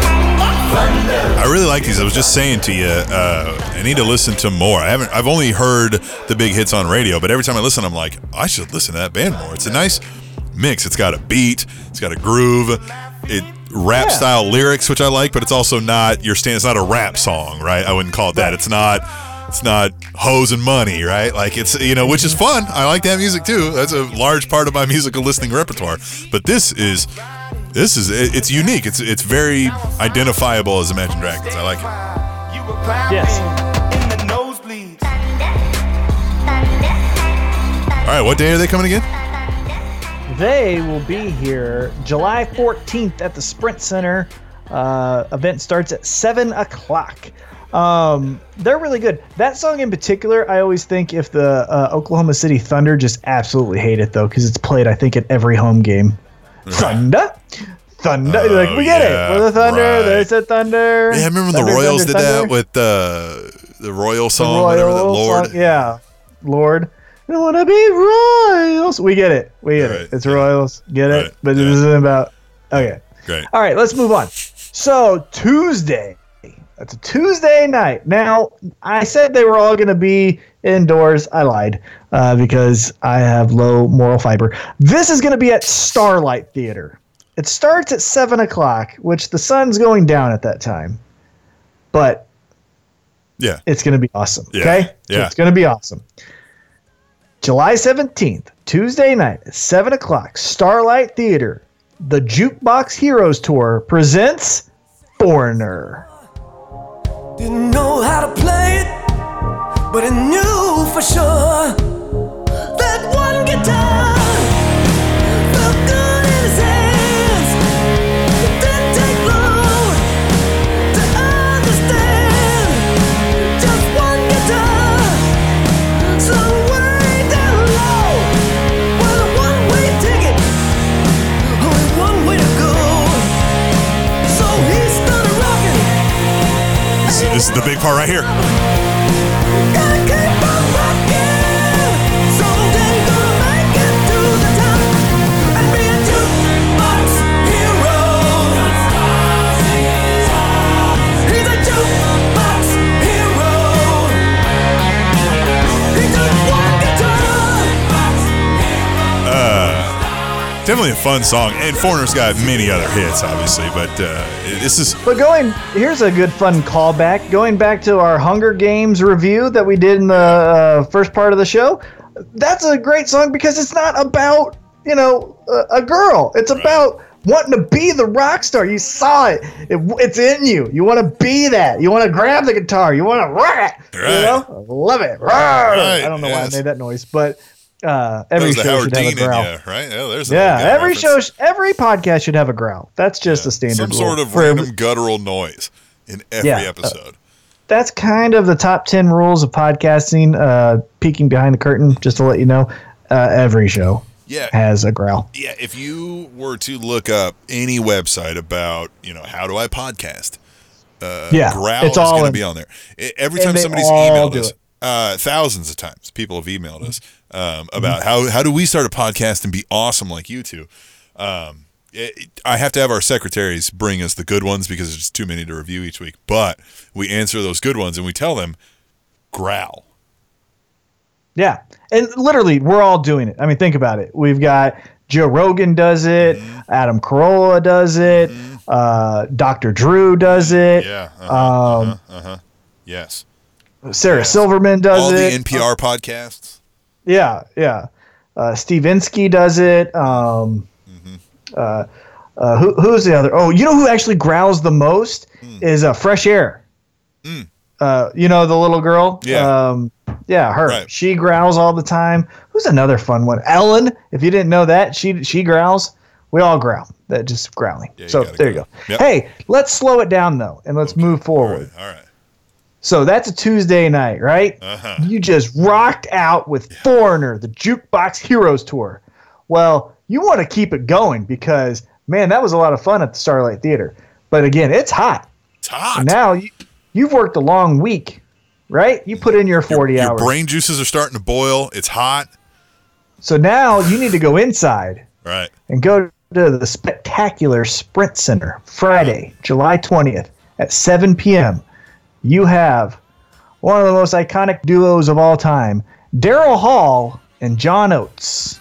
I really like these. I was just saying to you, uh, I need to listen to more. I haven't. I've only heard the big hits on radio, but every time I listen, I'm like, I should listen to that band more. It's a nice mix. It's got a beat. It's got a groove. It rap
Yeah.
style lyrics, which I like, but it's also not your stand. It's not a rap song, right? I wouldn't call it that. It's not. It's not hoes and money, right? Like it's you know, which is fun. I like that music too. That's a large part of my musical listening repertoire. But this is. This is it- it's unique. It's it's very identifiable as Imagine Dragons. I like it.
You were climbing
Yes.
in the nosebleeds.
All right, what day are they coming again?
They will be here July 14th at the Sprint Center. Uh, event starts at 7 o'clock. Um, they're really good. That song in particular, I always think if the uh, Oklahoma City Thunder just absolutely hate it though, because it's played, I think, at every home game. Thunder, Thunder.
Oh,
like we get
yeah,
it. For the Thunder,
right.
there's the Thunder.
Yeah, I remember the
Thunder,
Royals
Thunder,
did that
Thunder.
with uh, the Royal
The
song, whatever that
Royal
Lorde.
song- yeah, Lorde. I want to be Royals. We get it. We get
Right,
it. It's
yeah.
Royals. Get it? But
yeah.
isn't about. Okay.
Great.
All right, let's move on. So Tuesday, that's a Tuesday night. Now I said they were all going to be indoors. I lied uh, because I have low moral fiber. This is going to be at Starlight Theater. It starts at seven o'clock, which the sun's going down at that time, but
Yeah.
it's going to be awesome.
Yeah,
Okay,
yeah.
it's going to be awesome. July seventeenth, Tuesday night at seven o'clock, Starlight Theater. the Jukebox Heroes Tour presents Foreigner.
Didn't know how to play it, but I knew for sure that one guitar
This, is the big part right here. Definitely a fun song. And Foreigner's got many other hits, obviously, but uh, this is
But going, here's a good fun callback. Going back to our Hunger Games review that we did in the uh, first part of the show, that's a great song because it's not about, you know, a, a girl. It's about wanting to be the rock star. You saw it. it it's in you. You want to be that. You want to grab the guitar. You want to rock it.
Right.
You know? Love it.
Right,
I don't know
yes.
why I made that noise, but uh, every show
Howard
should have a growl.
you, right? Yeah, there's
Yeah, every show,
reference.
sh- every podcast should have a growl. That's just a standard.
Some sort of
every-
random guttural noise in every
Yeah, uh,
episode.
that's kind of the top 10 rules of podcasting uh peeking behind the curtain just to let you know uh, every show
yeah,
has a growl
yeah. If you were to look up any website about, you know, how do I podcast,
yeah
growl
it's
is
all
going to be on there. Every time somebody's emailed us, uh, thousands of times, people have emailed us um,
Mm-hmm.
about how how do we start a podcast and be awesome like you two. Um, it, I have to have our secretaries bring us the good ones because there's just too many to review each week. But we answer those good ones and we tell them growl.
yeah and literally we're all doing it i mean think about it we've got joe rogan does it
Mm-hmm.
adam carolla does it uh, dr drew does it
Yeah. Uh-huh,
um,
yes.
sarah silverman does
All
it All
the NPR podcasts.
Yeah, yeah. Uh, Steve Insky does it. Um,
Mm-hmm.
uh, uh, who, who's the other? Oh, you know who actually growls the most
Hmm.
is uh, Fresh Air. Uh, you know the little girl.
Yeah.
Um, yeah, her.
Right.
She growls all the time. Who's another fun one? Ellen. If you didn't know that, she she growls. We all growl. That just growling.
Yeah,
so there you go.
Yep.
Hey, let's slow it down though, and let's move forward.
right. All right.
So that's a Tuesday night, right?
Uh-huh.
You just rocked out with Foreigner, the Jukebox Heroes Tour. Well, you want to keep it going because, man, that was a lot of fun at the Starlight Theater. But again, it's hot.
It's hot.
And now you, you've worked a long week, right? You put in your 40
Your
hours.
brain juices are starting to boil. It's hot.
So now you need to go inside
Right.
and go to the spectacular Sprint Center Friday, July 20th at 7 p.m. You have one of the most iconic duos of all time, Daryl Hall and John Oates.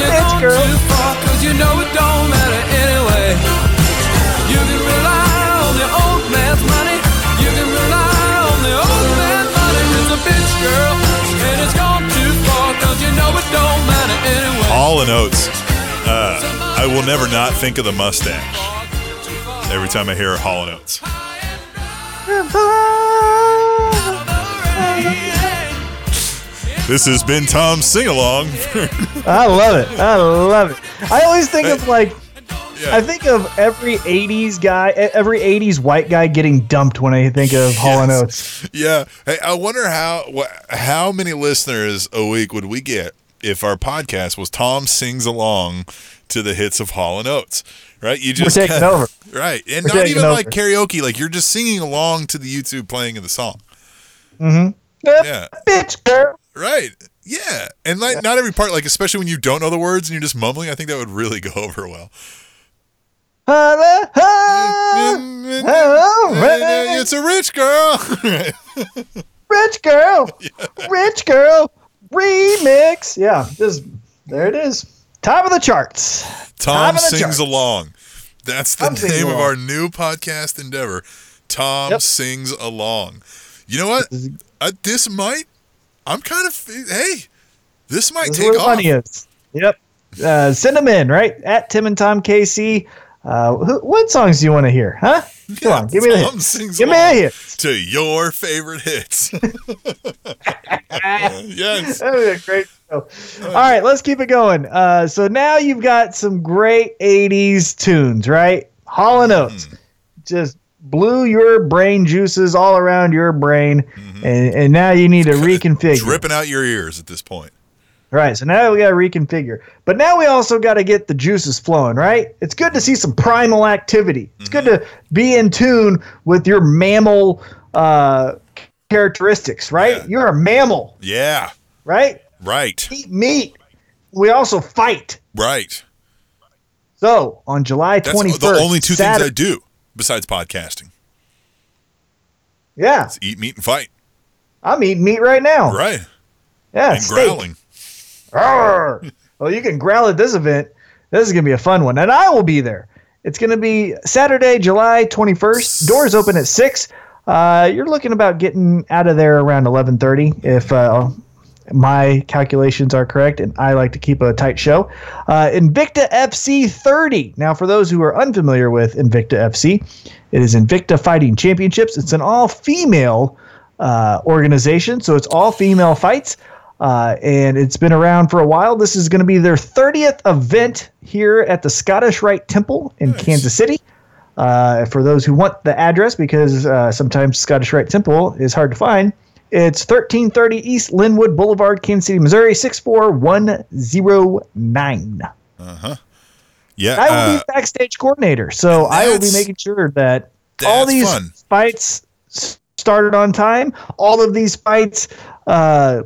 Rich girl.
Cause you know it don't matter anyway. You can rely on the old man's money. You can rely on the old man's money. It's a bitch girl, and it's gone too far. Cause you know it don't matter anyway.
Hall and Oates. Uh, I will never not think of the mustache every time I hear Hall Oates. This has been Tom's sing along.
I love it. I love it. I always think of like, I think of every 80s guy, every 80s white guy getting dumped when I think of Hall and Oates.
yeah. Hey, I wonder how wh- how many listeners a week would we get if our podcast was Tom sings along to the hits of Hall and Oates? Right? You just
taking
kinda-
over.
Right. And
We're
not even
over.
like karaoke, like you're just singing along to the YouTube playing of the song.
Eh,
Yeah.
Bitch girl.
Right. Yeah. And like not every part, like especially when you don't know the words and you're just mumbling, I think that would really go over well. It's a rich girl.
Rich girl, rich girl, remix. Yeah, this there it is. Top of the charts.
Tom
the
sings
charts.
along. That's the
Tom
name of
along.
our new podcast endeavor. Tom
Yep.
sings along. You know what? Uh, this might. I'm kind of. Hey, This might
This is
take off.
money is. Yep. Uh, send them in, right? At Tim and Tom KC. Uh, who, what songs do you want to hear? Huh? Come on, give me the hit. Give me a hit.
to your favorite hits. yes.
That was a great show. All right, let's keep it going. Uh, so now you've got some great 80s tunes, right? Hall and Oates. Just blew your brain juices all around your brain. And, and now you need to reconfigure.
Dripping out your ears at this point.
Right. So now we got to reconfigure. But now we also got to get the juices flowing, right? It's good to see some primal activity. It's good to be in tune with your mammal uh, characteristics, right?
Yeah.
You're a mammal,
Yeah.
right?
Right.
Eat meat. We also fight.
Right.
So on July
That's
21st,
the only two
Saturday-
things I do besides podcasting.
Yeah,
It's eat, meat, and fight.
I'm eating meat right now.
Right.
Yeah,
And
steak.
growling.
Arr! well, you can growl at this event. This is going to be a fun one, and I will be there. It's going to be Saturday, July 21st. Doors open at 6. Uh, you're looking about getting out of there around 11:30 if uh, my calculations are correct, and I like to keep a tight show. Uh, Invicta FC 30. Now, for those who are unfamiliar with Invicta FC, it is Invicta Fighting Championships. It's an all-female uh, organization, so it's all female fights. Uh, and it's been around for a while. This is going to be their 30th event here at the Scottish Rite Temple in Kansas City. Uh, for those who want the address, because uh, sometimes Scottish Rite Temple is hard to find, it's 1330 East Linwood Boulevard, Kansas City, Missouri, 64109. Uh huh.
Yeah.
I will
uh,
be backstage coordinator, so I will be making sure that all these
fun.
fights started on time. All of these fights uh,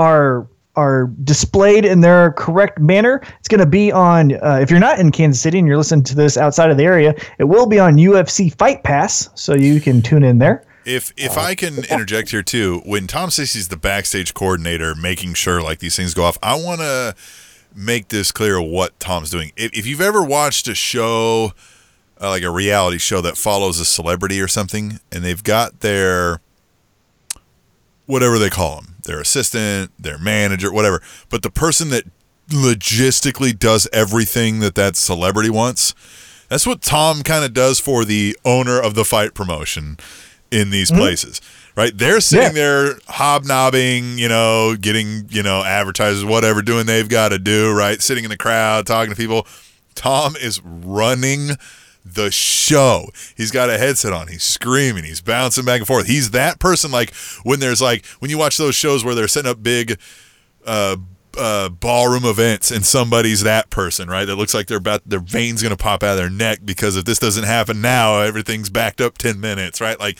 are are displayed in their correct manner. It's going to be on. Uh, if you're not in Kansas City and you're listening to this outside of the area, it will be on UFC Fight Pass, so you can tune in there.
If if
Uh,
I can interject here too, when Tom he's the backstage coordinator, making sure like these things go off, I want to make this clear what Tom's doing. If, if you've ever watched a show, uh, like a reality show that follows a celebrity or something, and they've got their whatever they call them, their assistant, their manager, whatever, but the person that logistically does everything that that celebrity wants. That's what Tom kind of does for the owner of the fight promotion in these mm-hmm. places, right? They're sitting
Yeah.
there hobnobbing, you know, getting, you know, advertisers, whatever, doing they've got to do, right? Sitting in the crowd, talking to people. Tom is running the show. He's got a headset on. He's screaming. He's bouncing back and forth. He's that person like when there's like when you watch those shows where they're setting up big uh uh, ballroom events and somebody's that person, right? That looks like they're about their veins gonna pop out of their neck because if this doesn't happen now, everything's backed up ten minutes, right? Like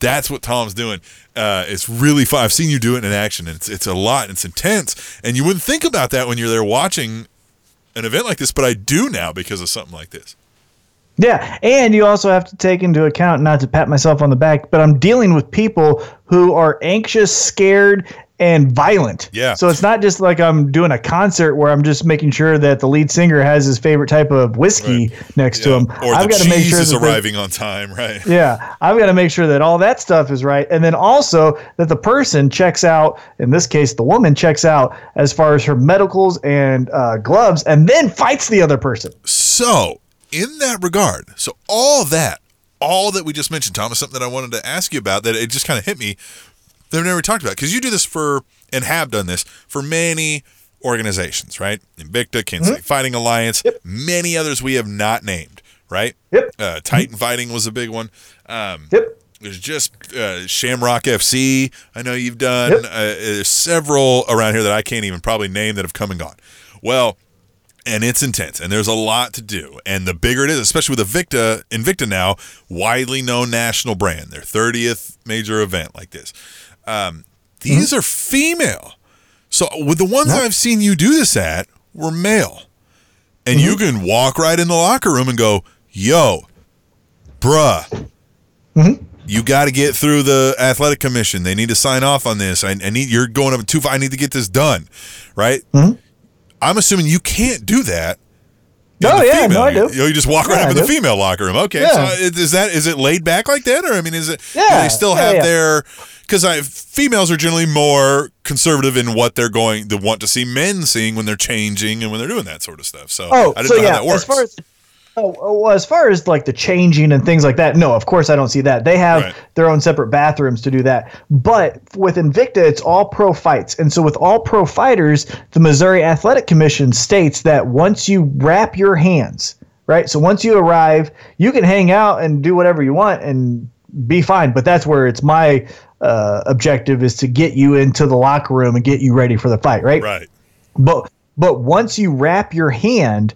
that's what Tom's doing. Uh, it's really fun. I've seen you do it in action, and it's it's a lot. And it's intense, and you wouldn't think about that when you're there watching an event like this, but I do now because of something like this.
Yeah, and you also have to take into account not to pat myself on the back, but I'm dealing with people who are anxious, scared, and violent.
Yeah.
So it's not just like I'm doing a concert where I'm just making sure that the lead singer has his favorite type of whiskey next to him.
Or
I've got to make sure
is arriving on time, right?
yeah, I've got to make sure that all that stuff is right, and then also that the person checks out. In this case, the woman checks out as far as her medicals and uh, gloves, and then fights the other person.
So, in that regard, so all that, all that we just mentioned, Thomas, something that I wanted to ask you about that it just kind of hit me that I've never talked about because you do this for and have done this for many organizations, right? Invicta, Kansas City Fighting Alliance, many others we have not named, right?
Yep.
Uh, Titan Fighting was a big one. Um,
Yep.
there's just uh, Shamrock FC. I know you've done.
Yep.
Uh, several around here that I can't even probably name that have come and gone. Well, and it's intense, and there's a lot to do. And the bigger it is, especially with Invicta, Invicta now, widely known national brand, their 30th major event like this. Um, these mm-hmm. are female. So with the ones I've seen you do this at were male. And you mm-hmm. can walk right in the locker room and go, yo, bruh, mm-hmm. you got to get through the athletic commission. They need to sign off on this. I, I need you're going up too far. I need to get this done, right? I'm assuming you can't do that.
Oh, yeah, no, I
You,
do.
you just walk right
Yeah,
up in the female locker room. Okay,
Yeah.
so is is that is it laid back like that, or I mean, is it?
Yeah,
they still have their because I females are generally more conservative in what they're going to want to see men seeing when they're changing and when they're doing that sort of stuff. So
Oh,
I didn't
so
know
yeah.
how that works.
As far as oh, oh, well, as far as like the changing and things like that, no, of course I don't see that. They have
Right.
their own separate bathrooms to do that. But with Invicta, it's all pro fights, and so with all pro fighters, the Missouri Athletic Commission states that once you wrap your hands, right, so once you arrive, you can hang out and do whatever you want and be fine. But that's where it's my uh, objective is to get you into the locker room and get you ready for the fight, right?
right.
But but once you wrap your hand,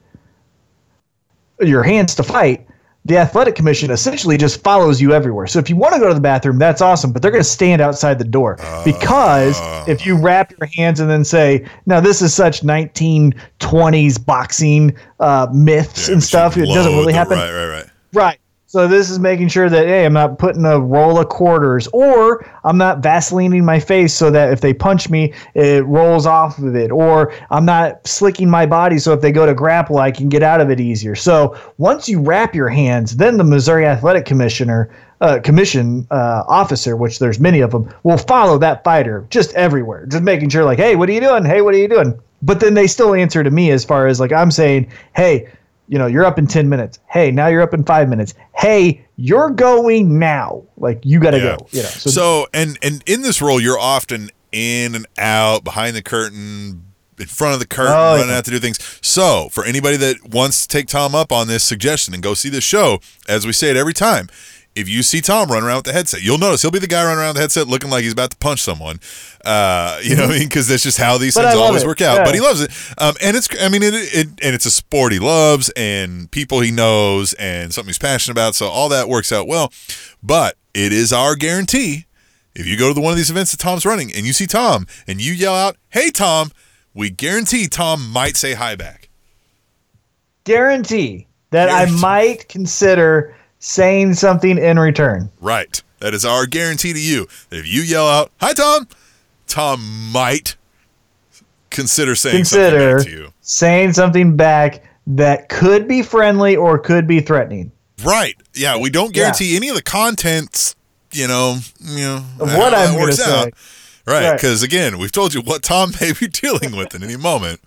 your hands to fight, the athletic commission essentially just follows you everywhere. So if you want to go to the bathroom, that's awesome, but they're going to stand outside the door because if you wrap your hands and then say, "Now this is such 1920s boxing uh, myths
Yeah,
and stuff," it doesn't really happen.
Right, right, right.
Right. So this is making sure that hey, I'm not putting a roll of quarters, or I'm not vaselining my face so that if they punch me, it rolls off of it, or I'm not slicking my body so if they go to grapple, I can get out of it easier. So once you wrap your hands, then the Missouri Athletic Commissioner. Uh, commission uh, officer, which there's many of them, will follow that fighter just everywhere, just making sure, like, hey, what are you doing? Hey, what are you doing? But then they still answer to me as far as like I'm saying, hey, you know, you're up in 10 minutes. Hey, now you're up in five minutes. Hey, you're going now. Like, you got to
Yeah.
go. You know, so,
So and and in this role, you're often in and out, behind the curtain, in front of the curtain,
Oh,
running
yeah.
out to do things. So for anybody that wants to take Tom up on this suggestion and go see the show, as we say it every time. If you see Tom run around with the headset, you'll notice he'll be the guy running around with the headset looking like he's about to punch someone. Uh, you know what I mean? Because that's just how these
But
things always
it.
work out.
Yeah.
But he loves it. Um, and it's, I mean, it, it, and it's a sport he loves and people he knows and something he's passionate about. So all that works out well. But it is our guarantee if you go to the, one of these events that Tom's running and you see Tom and you yell out, "Hey Tom," we guarantee Tom might say hi back.
guarantee that
Guarantee.
I might consider saying something in return.
Right. That is our guarantee to you. If you yell out, "Hi Tom," Tom might consider saying
Consider
something back to you.
saying something back that could be friendly or could be threatening.
Right. Yeah, we don't guarantee any of the contents, you know, you know,
Of what I'm gonna say.
out. Right,
Right.
because again, we've told you what Tom may be dealing with in any moment.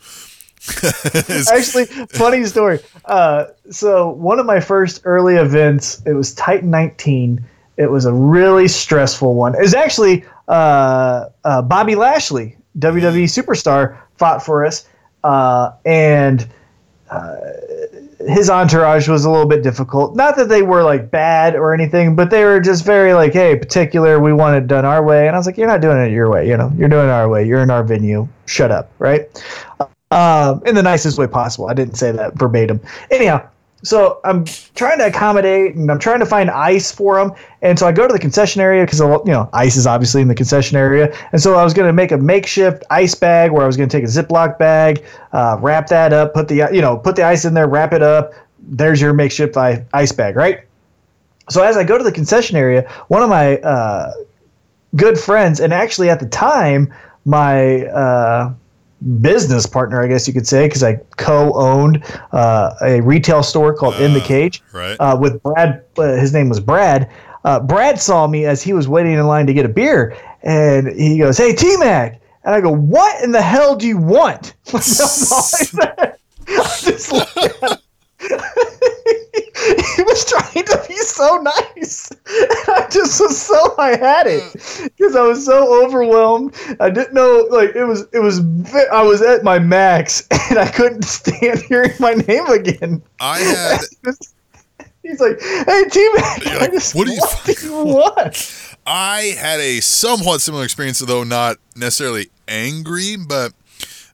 Actually, funny story. Uh, so one of my first early events, it was Titan 19. It was a really stressful one. It was actually uh, uh, Bobby Lashley, WWE superstar, fought for us, uh, and uh, his entourage was a little bit difficult. Not that they were like bad or anything, but they were just very like, hey, particular. We want it done our way, and I was like, you're not doing it your way. You know, you're doing it our way. You're in our venue. Shut up, right? Um, in the nicest way possible. I didn't say that verbatim. Anyhow, so I'm trying to accommodate and I'm trying to find ice for them. And so I go to the concession area because you know ice is obviously in the concession area. And so I was going to make a makeshift ice bag where I was going to take a Ziploc bag, uh, wrap that up, put the you know put the ice in there, wrap it up. There's your makeshift ice bag, right? So as I go to the concession area, one of my uh, good friends, and actually at the time, my uh, business partner, I guess you could say, because I co-owned uh, a retail store called In the
Uh,
Cage
right.
uh, with Brad. Uh, his name was Brad. Uh, Brad saw me as he was waiting in line to get a beer, and he goes, "Hey, T Mac," and I go, "What in the hell do you want?" I just looked at him. he was trying to be so nice. And I just was so I had it mm. because I was so overwhelmed. I didn't know like it was it was I was at my max and I couldn't stand hearing my name again.
I had
He's like, "Hey, T Mac,
like, "What do you
what do you want?"
I had a somewhat similar experience, though not necessarily angry, but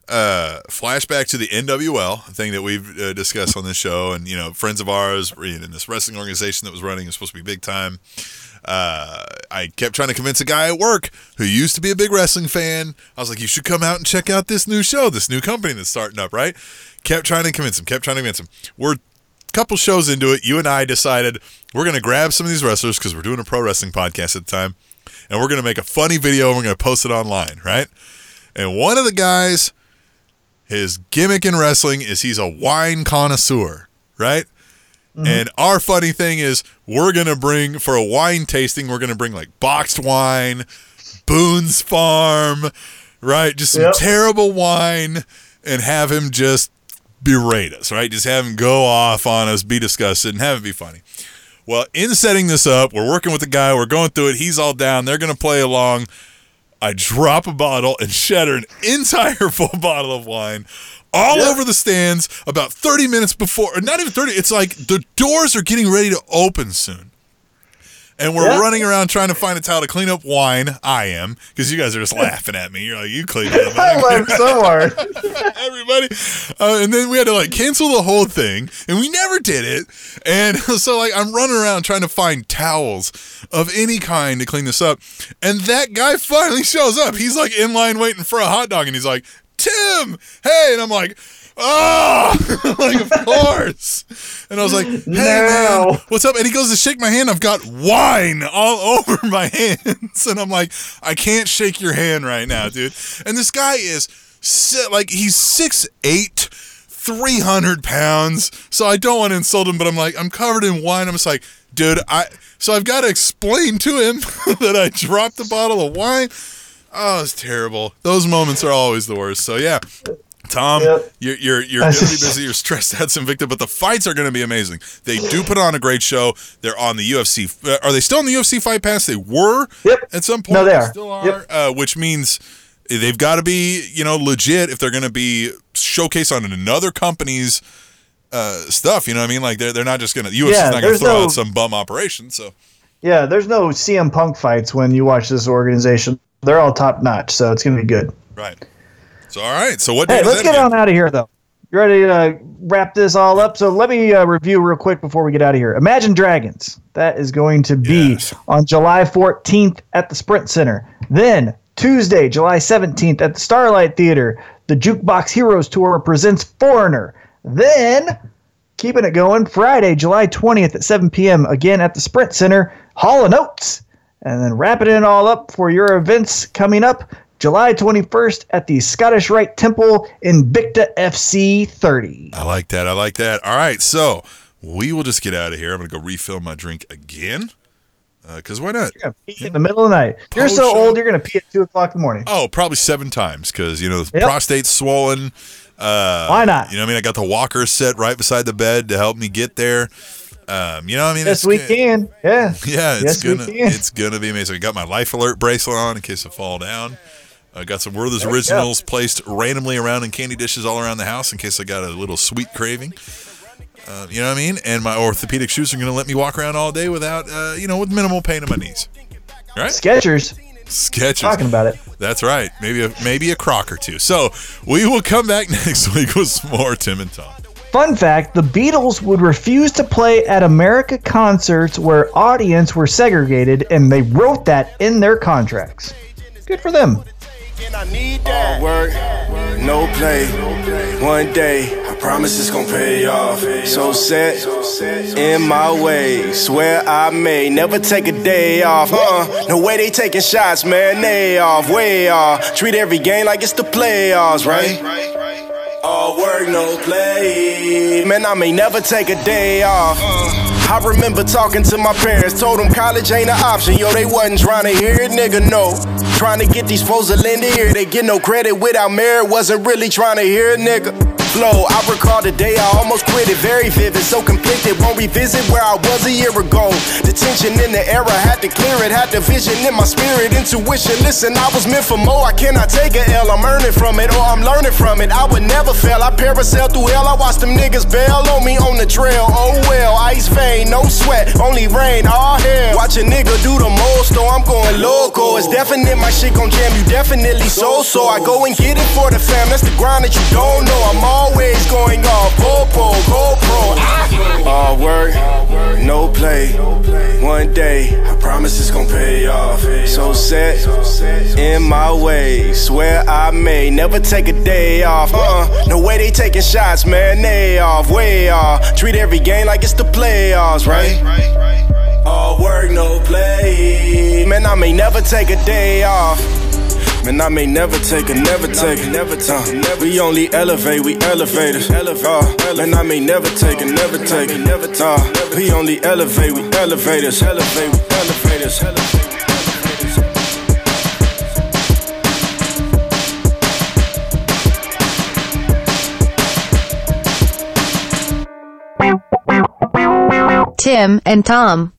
uh, flashback to the NWL thing that we've uh, discussed on this show, and you know, friends of ours in this wrestling organization that was running. Was supposed to be big time. Uh, I kept trying to convince a guy at work who used to be a big wrestling fan. I was like, "You should come out and check out this new show, this new company that's starting up." Right? Kept trying to convince him. Kept trying to convince him. We're a couple shows into it, you and I decided we're going to grab some of these wrestlers because we're doing a pro wrestling podcast at the time, and we're going to make a funny video and we're going to post it online, right? And one of the guys, his gimmick in wrestling is he's a wine connoisseur, right? Mm-hmm. And our funny thing is we're going to bring, for a wine tasting, we're going to bring like boxed wine, Boone's Farm, right? Just some
Yep.
terrible wine and have him just berate us, right? Just have him go off on us, be disgusted, and have it be funny. Well, in setting this up, we're working with the guy, we're going through it, he's all down, they're going to play along. I drop a bottle and shatter an entire full bottle of wine all over the stands about 30 minutes before, or not even 30, it's like the doors are getting ready to open soon. And we're
Yeah.
running around trying to find a towel to clean up wine. I am, because you guys are just laughing at me. You're like, you clean it up.
I laughed so hard.
everybody. Uh, and then we had to like cancel the whole thing, and we never did it. And so like I'm running around trying to find towels of any kind to clean this up, and that guy finally shows up. He's like in line waiting for a hot dog, and he's like, "Tim, hey!" And I'm like. Oh, like of course. And I was like, "Hey man, what's up?" And he goes to shake my hand. I've got wine all over my hands, and I'm like, "I can't shake your hand right now, dude." And this guy is like he's six eight, three hundred pounds. So I don't want to insult him, but I'm like, I'm covered in wine. I'm just like, dude, I. So I've got to explain to him that I dropped a bottle of wine. Oh, it's terrible. Those moments are always the worst. So yeah. Tom,
Yep.
you're you're you're gonna be busy. You're stressed out, some victim, but the fights are gonna be amazing. They do put on a great show. They're on the UFC. uh, Are they still on the UFC Fight Pass? They were
Yep.
at some point.
No, they are.
Still are.
Yep.
Uh, which means they've got to be you know legit if they're gonna be showcased on another company's uh, stuff. You know what I mean? Like they're they're not just gonna UFC's
Yeah,
not gonna throw
no-
out some bum operation. So
Yeah, there's no CM Punk fights when you watch this organization. They're all top notch, so it's gonna be good.
right. So all right. So what?
Hey, let's get
again?
on out of here though. You ready to wrap this all up? So let me uh, review real quick before we get out of here. Imagine Dragons. That is going to be
Yes.
on July 14th at the Sprint Center. Then Tuesday, July 17th at the Starlight Theater. The Jukebox Heroes Tour presents Foreigner. Then keeping it going, Friday, July 20th at 7 p.m. again at the Sprint Center. Hall and Oates. And then wrapping it all up for your events coming up. July 21st at the Scottish Rite Temple in Invicta FC 30.
I like that. I like that. All right, so we will just get out of here. I'm gonna go refill my drink again. Because why not?
Pee in the middle of the night. You're so old, you're going to pee at 2 o'clock in the morning.
Oh, probably seven times because you know the
Yep.
prostate's swollen. Uh,
Why not?
You know what I mean? I got the walker set right beside the bed to help me get there. Um, you know what I mean?
yes, we can. Yeah.
Yeah, it's
Yes,
gonna it's gonna be amazing. I got my life alert bracelet on in case I fall down. I got some Werther's
There
originals placed randomly around in candy dishes all around the house in case I got a little sweet craving. Uh, you know what I mean? And my orthopedic shoes are gonna let me walk around all day without, uh, you know, with minimal pain in my knees. All right,
Skechers.
sketches.
Talking about it.
That's right. Maybe a maybe a crock or two. So we will come back next week with some more Tim and Tom.
Fun fact the Beatles would refuse to play at America concerts where audience were segregated, and they wrote that in their contracts. Good for them.
All work, no play. One day, I promise it's gonna pay off. So set in my way. Swear I may never take a day off. Huh? No way they taking shots, man. They off, way off. Treat every game like it's the playoffs, right? All work, no play. Man, I may never take a day off. I remember talking to my parents, told them college ain't an option. Yo, they wasn't trying to hear it, nigga, no. Trying to get these foes to lend ear. They get no credit without merit. Wasn't really trying to hear it, nigga. Flow, I recall the day I almost quit it. Very vivid, so conflicted. Won't revisit where I was a year ago. The tension in the era had to clear it. Had the vision in my spirit, intuition. Listen, I was meant for more. I cannot take a L. I'm earning from it, or I'm learning from it. I would never fail. I parasail through hell. I watched them niggas bail on me on the trail. Oh well, ice vein, no sweat, only rain, all hell. Watch a nigga do the most, though I'm going loco. It's definite, my shit gon' jam you definitely so. So I go and get it for the fam. That's the grind that you don't know. I'm always going off. All work, no play. One day, I promise it's gon' pay off. So set in my way. Swear I may never take a day off. Uh, no way they taking shots, man. They off, way off. Treat every game like it's the playoffs, right? All work, no play. Man, I may never take a day off. And I may never take it, never take it, never time. Uh, we only elevate, we elevators. Uh, man, I may never take it, never take it, never time. Uh, we only elevate, we elevators, elevate, we elevators, elevate.
Tim and Tom.